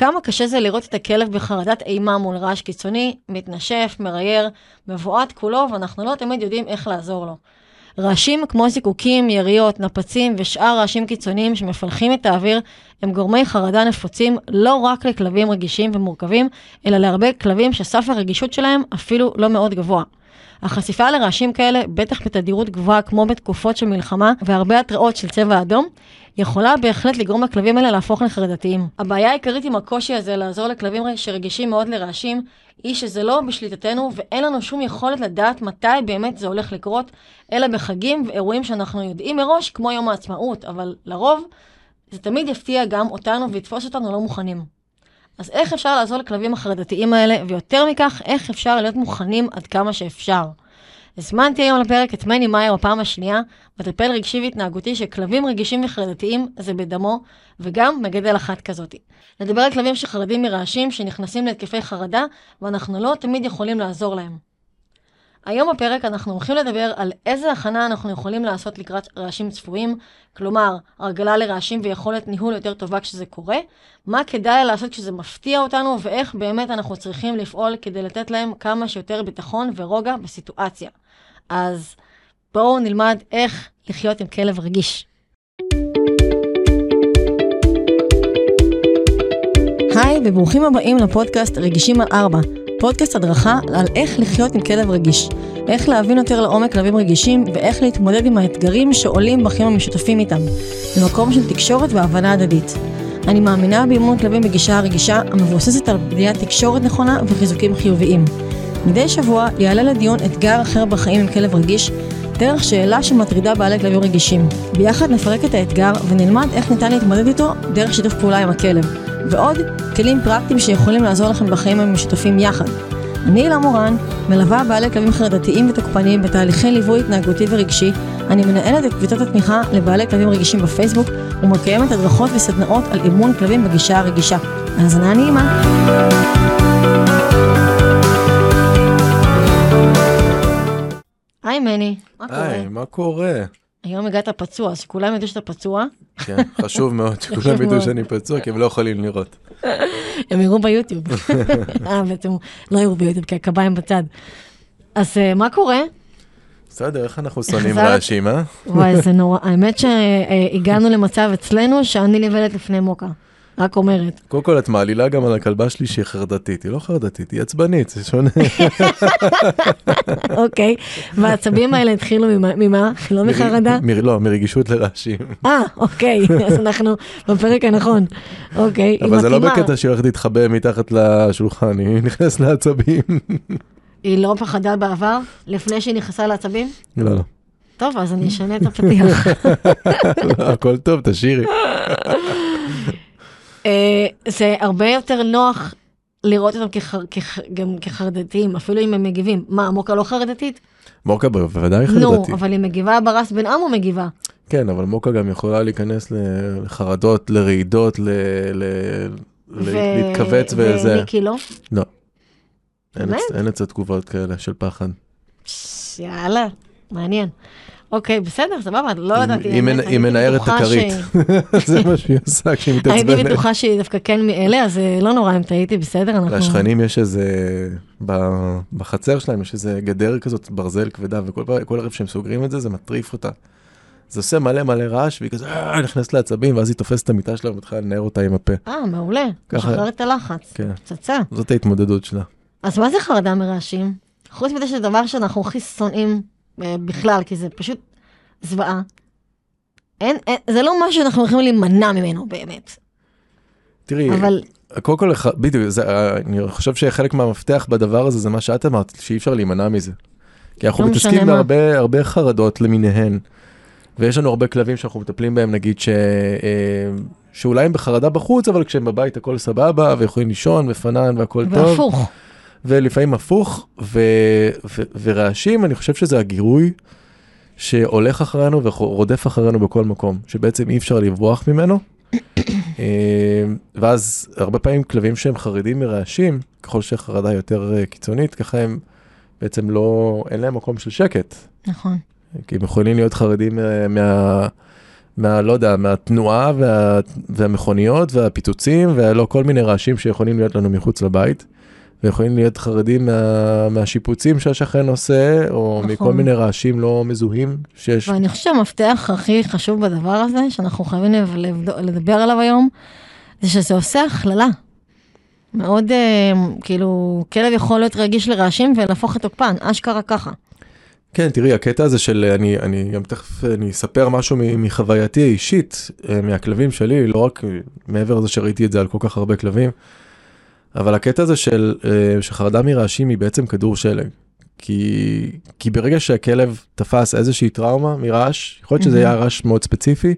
כמה קשה זה לראות את הכלב בחרדת אימה מול רעש קיצוני, מתנשף, מרייר, מבועת כולו, ואנחנו לא תמיד יודעים איך לעזור לו. רעשים כמו זיקוקים, יריות, נפצים ושאר רעשים קיצוניים שמפלחים את האוויר הם גורמי חרדה נפוצים לא רק לכלבים רגישים ומורכבים, אלא להרבה כלבים שסף הרגישות שלהם אפילו לא מאוד גבוה. החשיפה לרעשים כאלה, בטח בתדירות גבוהה כמו בתקופות של מלחמה והרבה התראות של צבע אדום, יכולה בהחלט לגרום לכלבים האלה להפוך לחרדתיים. הבעיה העיקרית עם הקושי הזה לעזור לכלבים שרגישים מאוד לרעשים, היא שזה לא בשליטתנו ואין לנו שום יכולת לדעת מתי באמת זה הולך לקרות, אלא בחגים ואירועים שאנחנו יודעים מראש, כמו יום העצמאות, אבל לרוב זה תמיד יפתיע גם אותנו ויתפוס אותנו לא מוכנים. אז איך אפשר לעזור לכלבים החרדתיים האלה, ויותר מכך, איך אפשר להיות מוכנים עד כמה שאפשר. הזמנתי היום לפרק את מני מאייר בפעם השנייה, מטפל רגשי והתנהגותי שכלבים רגישים וחרדתיים זה בדמו, וגם מגדל אחת כזאתי. נדבר על כלבים שחרדים מרעשים, שנכנסים להתקפי חרדה, ואנחנו לא תמיד יכולים לעזור להם. היום בפרק אנחנו הולכים לדבר על איזה הכנה אנחנו יכולים לעשות לקראת רעשים צפויים, כלומר, הרגלה לרעשים ויכולת ניהול יותר טובה כשזה קורה, מה כדאי לעשות כשזה מפתיע אותנו, ואיך באמת אנחנו צריכים לפעול כדי לתת להם כמה שיותר ביטחון ורוגע בסיטואציה. אז בואו נלמד איך לחיות עם כלב רגיש. היי וברוכים הבאים לפודקאסט רגישים על ארבע. פודקאסט הדרכה על איך לחיות עם כלב רגיש, איך להבין יותר לעומק כלבים רגישים ואיך להתמודד עם האתגרים שעולים בחיים המשותפים איתם, במקום של תקשורת והבנה הדדית. אני מאמינה באימון כלבים בגישה הרגישה המבוססת על בניית תקשורת נכונה וחיזוקים חיוביים. מדי שבוע יעלה לדיון אתגר אחר בחיים עם כלב רגיש, דרך שאלה שמטרידה בעלי כלבים רגישים. ביחד נפרק את האתגר ונלמד איך ניתן להתמודד איתו דרך שיתוף פעולה עם הכלב. ועוד כלים פרקטיים שיכולים לעזור לכם בחיים המשותפים יחד. אני הילה מורן, מלווה בעלי כלבים חרדתיים ותוקפניים בתהליכי ליווי התנהגותי ורגשי, אני מנהלת את קבוצת התמיכה לבעלי כלבים רגישים בפייסבוק ומקיימת הדרכות וסדנאות על אימון כלבים בגישה הרגישה. האזנה נעימה. היי מני, מה קורה? היי, מה קורה? היום הגעת פצוע, שכולם ידעו שאתה פצוע. כן, חשוב מאוד שכולם ידעו שאני פצוע, כי הם לא יכולים לראות. הם יראו ביוטיוב. אה, בעצם לא יראו ביוטיוב, כי הקביים בצד. אז אה, מה קורה? בסדר, איך אנחנו שונאים רעשים, אה? וואי, זה נורא. האמת שהגענו למצב אצלנו שאני נבלת לפני מוקה. רק אומרת. קודם כל, את מעלילה גם על הכלבה שלי שהיא חרדתית. היא לא חרדתית, היא עצבנית, זה שונה. אוקיי, והעצבים האלה התחילו ממה? לא מחרדה? לא, מרגישות לרעשים. אה, אוקיי, אז אנחנו בפרק הנכון. אוקיי, היא מתאימה. אבל זה לא בקטע שהיא הולכת להתחבא מתחת לשולחן, היא נכנסת לעצבים. היא לא פחדה בעבר, לפני שהיא נכנסה לעצבים? לא, לא. טוב, אז אני אשנה את הפתיח. לא, הכל טוב, תשאירי. אה, זה הרבה יותר נוח לראות אותם גם כחרדתיים, אפילו אם הם מגיבים. מה, מוקה לא חרדתית? מוקה בוודאי חרדתית. נו, אבל היא מגיבה ברס בן עם או מגיבה? כן, אבל מוקה גם יכולה להיכנס לחרדות, לרעידות, להתכווץ וזה. ומיקי לא? לא. אין אצל תגובות כאלה של פחד. יאללה, מעניין. אוקיי, בסדר, סבבה, לא ידעתי. היא מנערת את הכרית. זה מה שהיא עושה כשהיא מתעצבנת. הייתי בטוחה שהיא דווקא כן מאלה, אז אה, לא נורא אם טעיתי, בסדר, אנחנו... לשכנים יש איזה, בחצר שלהם יש איזה גדר כזאת, ברזל כבדה, וכל ערב שהם סוגרים את זה, זה מטריף אותה. זה עושה מלא מלא רעש, והיא כזה אה, נכנסת לעצבים, ואז היא תופסת את המיטה שלה ומתחילה לנער אותה עם הפה. אה, מעולה. משחרר את הלחץ. כן. פצצה. זאת ההתמודדות שלה. אז מה זה חרדה מרעשים? חוץ מזה שזה דבר שאנחנו הכי שונאים בכלל, כי זה פשוט זוועה. אין, אין, זה לא משהו שאנחנו יכולים להימנע ממנו באמת. תראי, אבל... קודם כל, בדיוק, זה, אני חושב שחלק מהמפתח בדבר הזה זה מה שאת אמרת, שאי אפשר להימנע מזה. כי אנחנו לא מתעסקים בהרבה הרבה חרדות למיניהן, ויש לנו הרבה כלבים שאנחנו מטפלים בהם, נגיד ש... אה, שאולי הם בחרדה בחוץ, אבל כשהם בבית הכל סבבה, ויכולים לישון ופנן והכל. טוב. והפוך. ולפעמים הפוך, ו... ו... ורעשים, אני חושב שזה הגירוי. שהולך אחרינו ורודף אחרינו בכל מקום, שבעצם אי אפשר לברוח ממנו. אה, ואז הרבה פעמים כלבים שהם חרדים מרעשים, ככל שהחרדה יותר אה, קיצונית, ככה הם בעצם לא, אין להם מקום של שקט. נכון. כי הם יכולים להיות חרדים אה, מה, מה, לא יודע, מהתנועה וה, והמכוניות והפיצוצים ולא כל מיני רעשים שיכולים להיות לנו מחוץ לבית. ויכולים להיות חרדים מה, מהשיפוצים שהשכן עושה, או נכון. מכל מיני רעשים לא מזוהים שיש. ואני חושבת שהמפתח הכי חשוב בדבר הזה, שאנחנו חייבים לדבר עליו היום, זה שזה עושה הכללה. מאוד, אה, כאילו, כלב יכול להיות רגיש לרעשים ולהפוך את תוקפן, אשכרה ככה. כן, תראי, הקטע הזה של, אני, אני גם תכף, אני אספר משהו מחווייתי האישית, אה, מהכלבים שלי, לא רק מעבר לזה שראיתי את זה על כל כך הרבה כלבים, אבל הקטע הזה של, אה, שחרדה מרעשים היא בעצם כדור שלג. כי, כי ברגע שהכלב תפס איזושהי טראומה מרעש, יכול להיות שזה היה רעש מאוד ספציפי,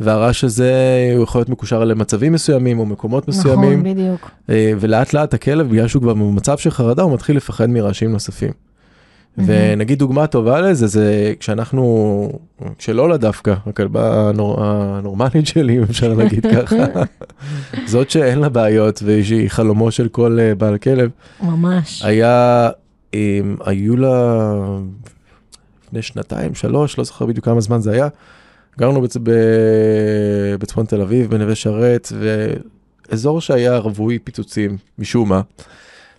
והרעש הזה הוא יכול להיות מקושר למצבים מסוימים או מקומות נכון, מסוימים. נכון, בדיוק. אה, ולאט לאט הכלב, בגלל שהוא כבר במצב של חרדה, הוא מתחיל לפחד מרעשים נוספים. ונגיד דוגמה טובה לזה זה כשאנחנו, כשלולה דווקא, הכלבה הנור, הנורמלית שלי, אם אפשר להגיד ככה, זאת שאין לה בעיות והיא חלומו של כל אה, בעל כלב. ממש. היה, היו לה לפני שנתיים, שלוש, לא זוכר בדיוק כמה זמן זה היה. גרנו בצ... בצפון תל אביב, בנווה שרת, ואזור שהיה רווי פיצוצים, משום מה.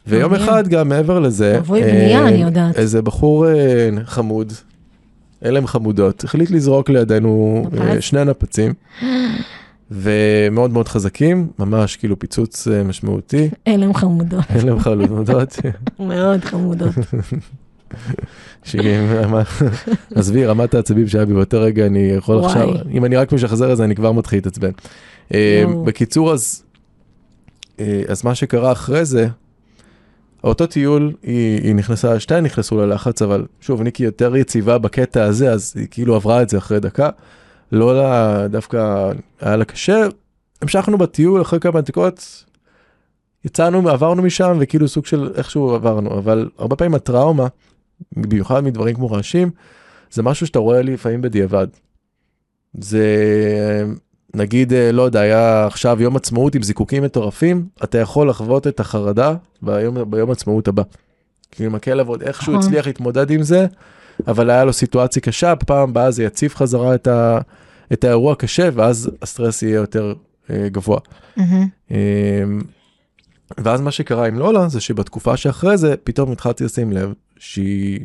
ויום אחד גם מעבר לזה, רווי בנייה, אה, אני יודעת. איזה בחור אה, חמוד, אלה הם חמודות, החליט לזרוק לידינו אה, שני נפצים. ומאוד מאוד חזקים, ממש כאילו פיצוץ משמעותי. אלה הם חמודות. אלה הם חמודות. מאוד חמודות. עזבי, רמת העצבים שהיה בי באותו רגע, אני יכול עכשיו, אם אני רק משחזר את זה, אני כבר מתחיל להתעצבן. בקיצור, אז מה שקרה אחרי זה, אותו טיול, היא, היא נכנסה, שתיהן נכנסו ללחץ, אבל שוב, ניקי יותר יציבה בקטע הזה, אז היא כאילו עברה את זה אחרי דקה. לא לה, דווקא היה לה קשה. המשכנו בטיול אחרי כמה דקות, יצאנו, עברנו משם, וכאילו סוג של איכשהו עברנו, אבל הרבה פעמים הטראומה, במיוחד מדברים כמו רעשים, זה משהו שאתה רואה לפעמים בדיעבד. זה, נגיד, אה, לא יודע, היה עכשיו יום עצמאות עם זיקוקים מטורפים, אתה יכול לחוות את החרדה ביום, ביום עצמאות הבא. כי אם הכלב עוד איכשהו נכון. הצליח להתמודד עם זה, אבל היה לו סיטואציה קשה, בפעם הבאה זה יציב חזרה את, ה, את האירוע הקשה, ואז הסטרס יהיה יותר אה, גבוה. Mm-hmm. אה, ואז מה שקרה עם לולה זה שבתקופה שאחרי זה פתאום התחלתי לשים לב שהיא,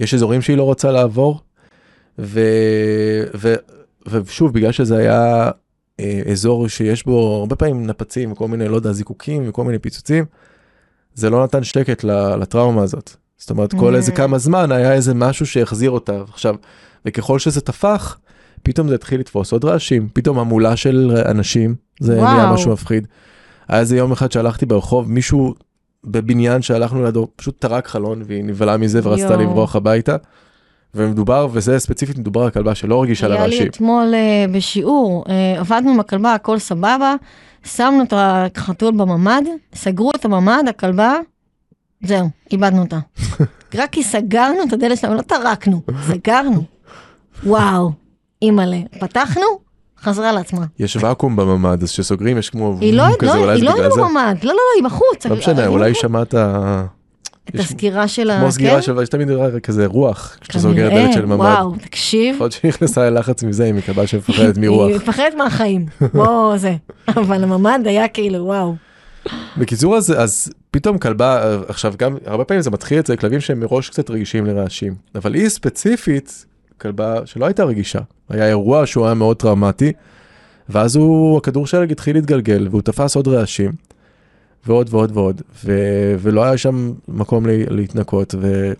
יש אזורים שהיא לא רוצה לעבור, ו, ו, ושוב בגלל שזה היה אה, אזור שיש בו הרבה פעמים נפצים וכל מיני לא יודע זיקוקים וכל מיני פיצוצים, זה לא נתן שקט לטראומה הזאת. זאת אומרת, כל איזה mm. כמה זמן היה איזה משהו שהחזיר אותה. עכשיו, וככל שזה טפח, פתאום זה התחיל לתפוס עוד רעשים, פתאום המולה של אנשים, זה וואו. נהיה משהו מפחיד. היה איזה יום אחד שהלכתי ברחוב, מישהו בבניין שהלכנו לידו, פשוט טרק חלון והיא נבהלה מזה ורצתה לברוח הביתה. ומדובר, וזה ספציפית מדובר על כלבה שלא רגישה לרעשים. היה לי אתמול uh, בשיעור, uh, עבדנו עם הכלבה, הכל סבבה, שמנו את החתול בממ"ד, סגרו את הממ"ד, הכלבה זהו, איבדנו אותה. רק כי סגרנו את הדלת שלנו, לא טרקנו, סגרנו. וואו, אימא'לה. פתחנו, חזרה לעצמה. יש ואקום בממ"ד, אז כשסוגרים יש כמו היא לא, כזה, לא, היא לא בממ"ד, לא, לא, לא, היא בחוץ. לא משנה, אולי שמעת... את הסגירה של ה... כמו סגירה כן? של, יש תמיד כזה רוח, כשאתה סוגר את הדלת של ממ"ד. וואו, תקשיב. יכול להיות שהיא נכנסה ללחץ מזה, היא מקווה שמפחדת מרוח. היא מפחדת מהחיים, בוא זה. אבל הממ"ד היה כאילו, וואו. בקיצור אז, אז פתאום כלבה, עכשיו גם הרבה פעמים זה מתחיל אצל כלבים שהם מראש קצת רגישים לרעשים, אבל היא ספציפית כלבה שלא הייתה רגישה, היה אירוע שהוא היה מאוד טראומטי, ואז הוא, הכדור שלג התחיל להתגלגל והוא תפס עוד רעשים, ועוד ועוד ועוד, ו, ולא היה שם מקום לה, להתנקות, ו,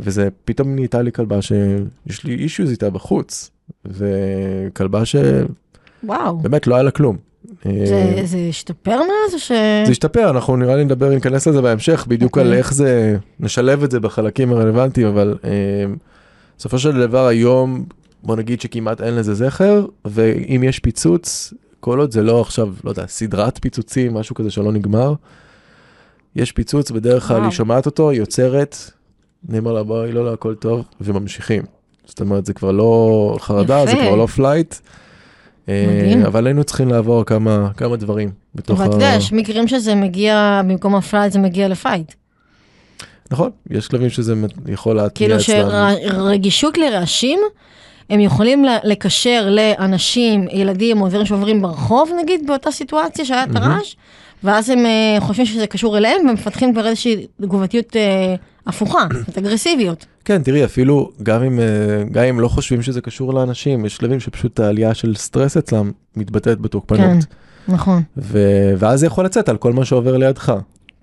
וזה פתאום נהייתה לי כלבה שיש לי אישיוז איתה בחוץ, וכלבה ש... וואו. באמת לא היה לה כלום. זה, זה השתפר מאז או ש... זה השתפר, אנחנו נראה לי נדבר, ניכנס לזה בהמשך, בדיוק okay. על אוקיי. איך זה, נשלב את זה בחלקים הרלוונטיים, אבל אה, בסופו של דבר היום, בוא נגיד שכמעט אין לזה זכר, ואם יש פיצוץ, כל עוד זה לא עכשיו, לא יודע, סדרת פיצוצים, משהו כזה שלא נגמר, יש פיצוץ, בדרך כלל היא שומעת אותו, היא עוצרת, נאמר לה בואי, לא, לא, הכל טוב, וממשיכים. זאת אומרת, זה כבר לא חרדה, יפה. זה כבר לא flight. מדהים. אה, אבל היינו צריכים לעבור כמה, כמה דברים בתוך ה... אבל אתה יודע, יש מקרים שזה מגיע, במקום ה flight זה מגיע ל fight. נכון, יש כלבים שזה יכול להתניע אצלם. כאילו שרגישות לרעשים הם יכולים לקשר לאנשים, ילדים או דברים שעוברים ברחוב נגיד, באותה סיטואציה שהיה את הרעש, ואז הם uh, חושבים שזה קשור אליהם ומפתחים כבר איזושהי תגובתיות uh, הפוכה, את אגרסיביות. כן, תראי, אפילו גם אם, uh, גם אם לא חושבים שזה קשור לאנשים, יש שלבים שפשוט העלייה של סטרס אצלם מתבטאת בתוקפנות. כן, נכון. ו- ואז זה יכול לצאת על כל מה שעובר לידך.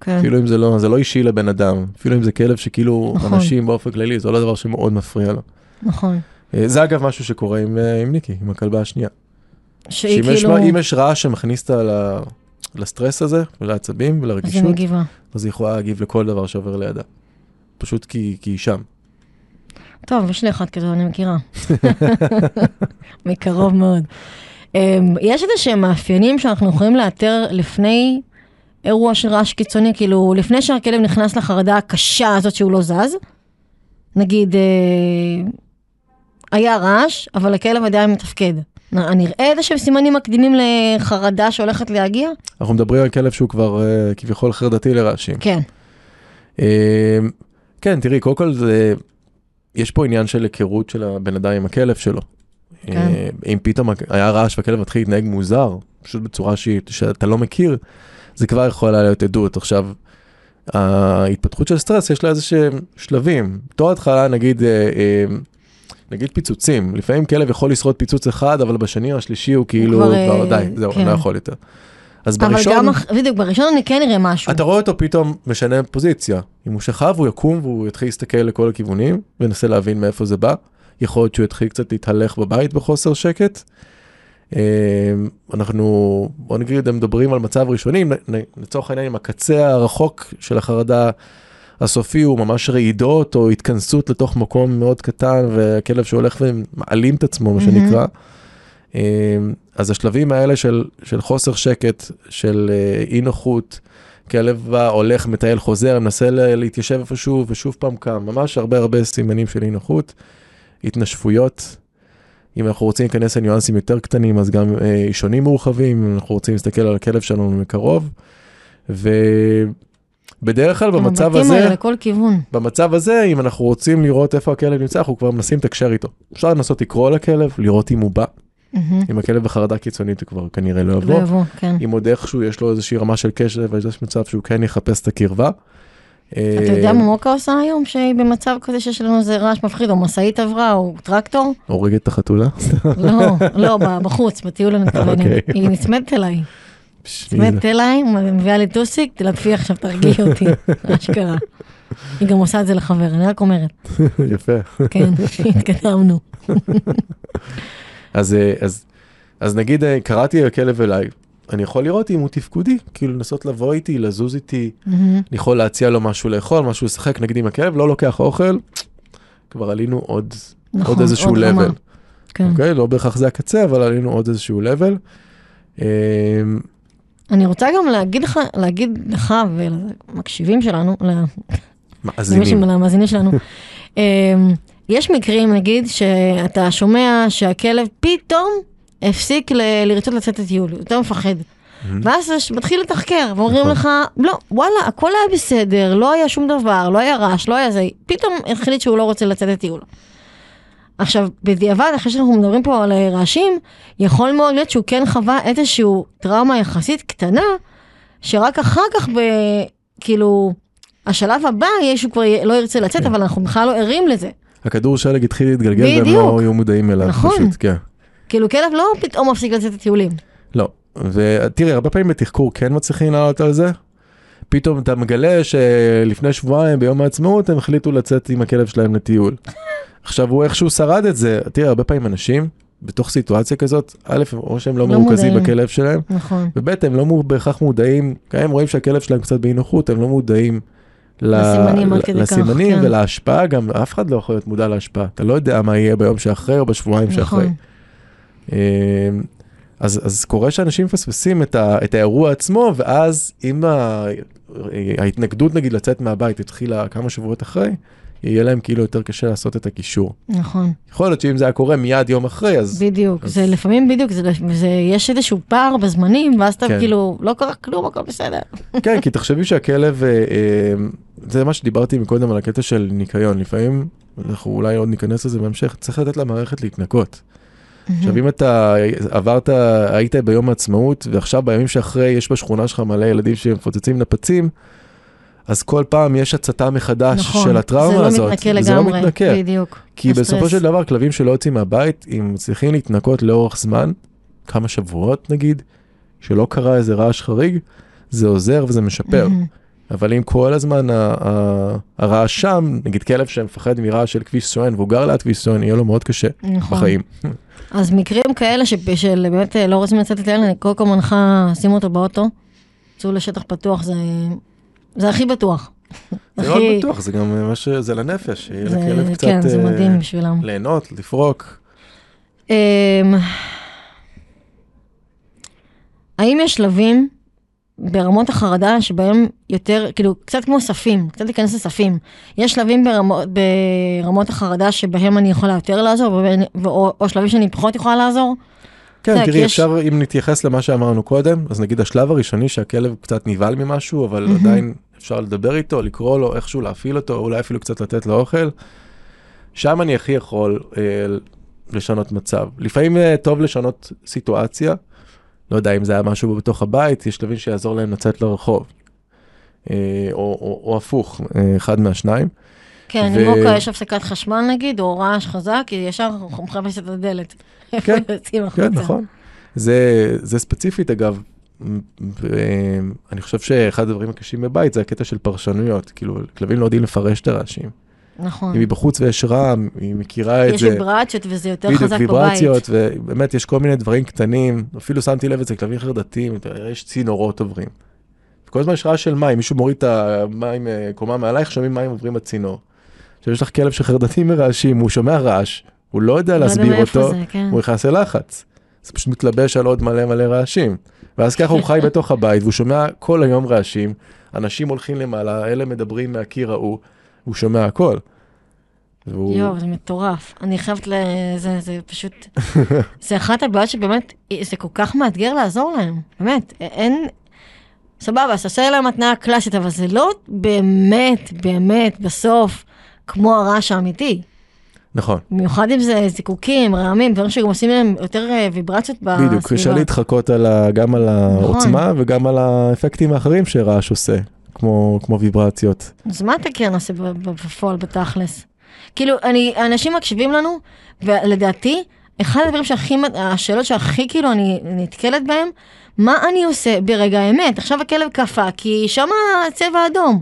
כן. אפילו אם זה לא, זה לא אישי לבן אדם, אפילו אם זה כלב שכאילו נכון. אנשים באופן כללי, זה לא דבר שמאוד מפריע לו. נכון. זה אגב משהו שקורה עם, עם ניקי, עם הכלבה השנייה. שהיא כאילו... אם יש רעש שמכניס אותה לסטרס הזה, ולעצבים ולרגישות, אז היא מגיבה. אז היא יכולה להגיב לכל דבר שעובר לידה. פשוט כי, כי היא שם. טוב, יש לי אחד כזה, אני מכירה. מקרוב מאוד. Um, יש איזה שהם מאפיינים שאנחנו יכולים לאתר לפני אירוע של רעש קיצוני, כאילו לפני שהכלב נכנס לחרדה הקשה הזאת שהוא לא זז, נגיד, uh, היה רעש, אבל הכלב עדיין מתפקד. נראה איזה שהם סימנים מקדימים לחרדה שהולכת להגיע? אנחנו מדברים על כלב שהוא כבר uh, כביכול חרדתי לרעשים. כן. Uh, כן, תראי, קודם כל זה, יש פה עניין של היכרות של הבן אדם עם הכלב שלו. כן. Uh, אם פתאום היה רעש והכלב מתחיל להתנהג מוזר, פשוט בצורה שהיא, שאתה לא מכיר, זה כבר יכול להיות עדות. עכשיו, ההתפתחות של סטרס יש לה איזה שהם שלבים. בתור התחלה, נגיד, uh, uh, נגיד פיצוצים, לפעמים כלב יכול לשרוד פיצוץ אחד, אבל בשני או השלישי הוא כאילו, כבר, כבר די, זהו, כן. אני לא יכול יותר. אז בראשון... אבל גם, בדיוק, בראשון אני כן אראה משהו. אתה רואה אותו פתאום משנה פוזיציה. אם הוא שכב, הוא יקום והוא יתחיל להסתכל לכל הכיוונים, וינסה להבין מאיפה זה בא. יכול להיות שהוא יתחיל קצת להתהלך בבית בחוסר שקט. אמ, אנחנו, בוא נגיד, הם מדברים על מצב ראשוני, לצורך העניין עם הקצה הרחוק של החרדה הסופי הוא ממש רעידות או התכנסות לתוך מקום מאוד קטן, והכלב שהולך ומעלים את עצמו, מה שנקרא. אמ, אז השלבים האלה של, של חוסר שקט, של אה, אי נוחות, כלב בא, הולך, מטייל, חוזר, מנסה להתיישב איפשהו ושוב פעם קם, ממש הרבה הרבה סימנים של אי נוחות, התנשפויות. אם אנחנו רוצים להיכנס לניואנסים יותר קטנים, אז גם אה, אישונים מורחבים, אם אנחנו רוצים להסתכל על הכלב שלנו מקרוב. ובדרך כלל במצב הזה, האלה לכל כיוון. במצב הזה, אם אנחנו רוצים לראות איפה הכלב נמצא, אנחנו כבר מנסים לתקשר איתו. אפשר לנסות לקרוא לכלב, לראות אם הוא בא. אם הכלב בחרדה קיצונית הוא כבר כנראה לא יבוא. לא יבוא, כן. אם עוד איכשהו יש לו איזושהי רמה של קשר ויש מצב שהוא כן יחפש את הקרבה. אתה יודע מה מוקה עושה היום שהיא במצב כזה שיש לנו איזה רעש מפחיד או משאית עברה או טרקטור? הורגת את החתולה? לא, לא, בחוץ, בטיול אני מתכוונת. אוקיי. היא נצמדת אליי. נצמדת אליי, מביאה לי טוסיק, תלטפי עכשיו, תרגיעי אותי, אשכרה. היא גם עושה את זה לחבר, אני רק אומרת. יפה. כן, התקדמנו. אז, אה, אז, אז נגיד אה, קראתי הכלב אליי, אני יכול לראות אם הוא תפקודי, כאילו לנסות לבוא איתי, לזוז איתי, mm-hmm. אני יכול להציע לו משהו לאכול, משהו לשחק, נגיד אם הכלב לא לוקח אוכל, כבר עלינו עוד, נכון, עוד איזשהו לבל. כן. אוקיי? לא בהכרח זה הקצה, אבל עלינו עוד איזשהו לבל. אני רוצה גם להגיד לך, להגיד לך ולמקשיבים שלנו, מאזינים, למאזינים שלנו, אמ, יש מקרים, נגיד, שאתה שומע שהכלב פתאום הפסיק ל- לרצות לצאת לטיול, יותר מפחד. ואז מתחיל לתחקר, ואומרים נכון. לך, לא, וואלה, הכל היה בסדר, לא היה שום דבר, לא היה רעש, לא היה זה, פתאום החליט שהוא לא רוצה לצאת לטיול. עכשיו, בדיעבד, אחרי שאנחנו מדברים פה על רעשים, יכול מאוד להיות שהוא כן חווה איזושהי טראומה יחסית קטנה, שרק אחר כך, ב, כאילו, השלב הבא יהיה שהוא כבר לא ירצה לצאת, כן. אבל אנחנו בכלל לא ערים לזה. הכדור שלג התחיל להתגלגל והם לא היו מודעים אליו. נכון. פשוט, כן. כאילו כלב לא פתאום מפסיק לצאת לטיולים. לא, ותראי, הרבה פעמים בתחקור כן מצליחים לעלות על זה. פתאום אתה מגלה שלפני שבועיים ביום העצמאות הם החליטו לצאת עם הכלב שלהם לטיול. עכשיו הוא איכשהו שרד את זה, תראה, הרבה פעמים אנשים בתוך סיטואציה כזאת, א', או שהם לא, לא מרוכזים בכלב שלהם, נכון. וב', הם לא בהכרח מודעים, גם הם רואים שהכלב שלהם קצת באי נוחות, הם לא מודעים לסימנים, לסימנים כן. ולהשפעה, גם אף אחד לא יכול להיות מודע להשפעה, אתה לא יודע מה יהיה ביום שאחרי או בשבועיים נכון. שאחרי. אז, אז קורה שאנשים מפספסים את, את האירוע עצמו, ואז אם ההתנגדות נגיד לצאת מהבית התחילה כמה שבועות אחרי, יהיה להם כאילו יותר קשה לעשות את הקישור. נכון. יכול להיות שאם זה היה קורה מיד יום אחרי, אז... בדיוק, אז... זה לפעמים בדיוק, זה, זה, יש איזשהו פער בזמנים, ואז אתה כן. כאילו, לא קרה כלום, הכל בסדר. כן, כי תחשבי שהכלב, אה, אה, זה מה שדיברתי מקודם על הקטע של ניקיון, לפעמים, אנחנו אולי עוד ניכנס לזה בהמשך, צריך לתת למערכת להתנקות. עכשיו, אם אתה עברת, היית ביום העצמאות, ועכשיו בימים שאחרי יש בשכונה שלך מלא ילדים שמפוצצים נפצים, אז כל פעם יש הצתה מחדש נכון, של הטראומה הזאת. נכון, זה לא מתנקה לגמרי, לא מתנקה. בדיוק. כי הסטרס. בסופו של דבר, כלבים שלא יוצאים מהבית, אם צריכים להתנקות לאורך זמן, כמה שבועות נגיד, שלא קרה איזה רעש חריג, זה עוזר וזה משפר. Mm-hmm. אבל אם כל הזמן הרעש שם, נגיד כלב שמפחד מרעש של כביש סואן והוא גר ליד כביש סואן, יהיה לו מאוד קשה נכון. בחיים. אז מקרים כאלה של באמת לא רוצים לצאת את הילד, אני קודם כל מנחה, שימו אותו באוטו, צאו לשטח פתוח, זה, זה הכי בטוח. זה לא בטוח, זה גם מה שזה לנפש, שיהיה לכלב קצת... כן, זה מדהים בשבילם. ליהנות, לפרוק. אמ, האם יש שלבים ברמות החרדה שבהם יותר, כאילו, קצת כמו ספים, קצת להיכנס לספים. יש שלבים ברמות, ברמות החרדה שבהם אני יכולה יותר לעזור, או, או שלבים שאני פחות יכולה לעזור? כן, תראי, יש... אפשר, אם נתייחס למה שאמרנו קודם, אז נגיד השלב הראשוני שהכלב קצת נבהל ממשהו, אבל mm-hmm. עדיין אפשר לדבר איתו, לקרוא לו, איכשהו להפעיל אותו, אולי אפילו קצת לתת לו אוכל. שם אני הכי יכול אה, לשנות מצב. לפעמים אה, טוב לשנות סיטואציה. לא יודע אם זה היה משהו בתוך הבית, יש שלבים שיעזור להם לצאת לרחוב. אה, או, או, או הפוך, אה, אחד מהשניים. כן, ו... אם אוקיי, יש הפסקת חשמל נגיד, או רעש חזק, ישר מחפש את הדלת. כן, כן, נכון. זה, זה ספציפית, אגב, אני חושב שאחד הדברים הקשים בבית זה הקטע של פרשנויות, כאילו, כלבים לא יודעים לפרש את הרעשים. נכון. היא בחוץ ויש רעם, היא מכירה את זה. יש ויברציות וזה יותר חזק בבית. בדיוק, ויברציות, ובאמת יש כל מיני דברים קטנים, אפילו שמתי לב אצל כלבים חרדתיים, יש צינורות עוברים. כל הזמן יש רעש של מים, מישהו מוריד את המים אה, קומה מעלייך, שומעים מים עוברים בצינור. עכשיו יש לך כלב שחרדתי מרעשים, הוא שומע רעש, הוא לא יודע לא להסביר אותו, זה, כן. הוא נכנס ללחץ. זה פשוט מתלבש על עוד מלא מלא רעשים. ואז ככה הוא חי בתוך הבית, והוא שומע כל היום רעשים, אנשים הולכים למעלה, אלה מדברים מהקיר ההוא. הוא שומע הכל. והוא... יואו, זה מטורף. אני חייבת ל... זה, זה פשוט... זה אחת הבעיות שבאמת, זה כל כך מאתגר לעזור להם. באמת, אין... סבבה, אז תעשה להם התנאה קלאסית, אבל זה לא באמת, באמת, בסוף, כמו הרעש האמיתי. נכון. במיוחד אם זה זיקוקים, רעמים, דברים שגם עושים להם יותר אה, ויברציות בסביבה. בדיוק, קשה להתחקות על ה... גם על נכון. העוצמה וגם על האפקטים האחרים שרעש עושה. כמו, כמו ויברציות. אז מה אתה כן עושה בפועל, בתכלס? כאילו, אני, אנשים מקשיבים לנו, ולדעתי, אחד הדברים שהכי, השאלות שהכי כאילו אני נתקלת בהם, מה אני עושה ברגע האמת? עכשיו הכלב קפא, כי שם הצבע אדום.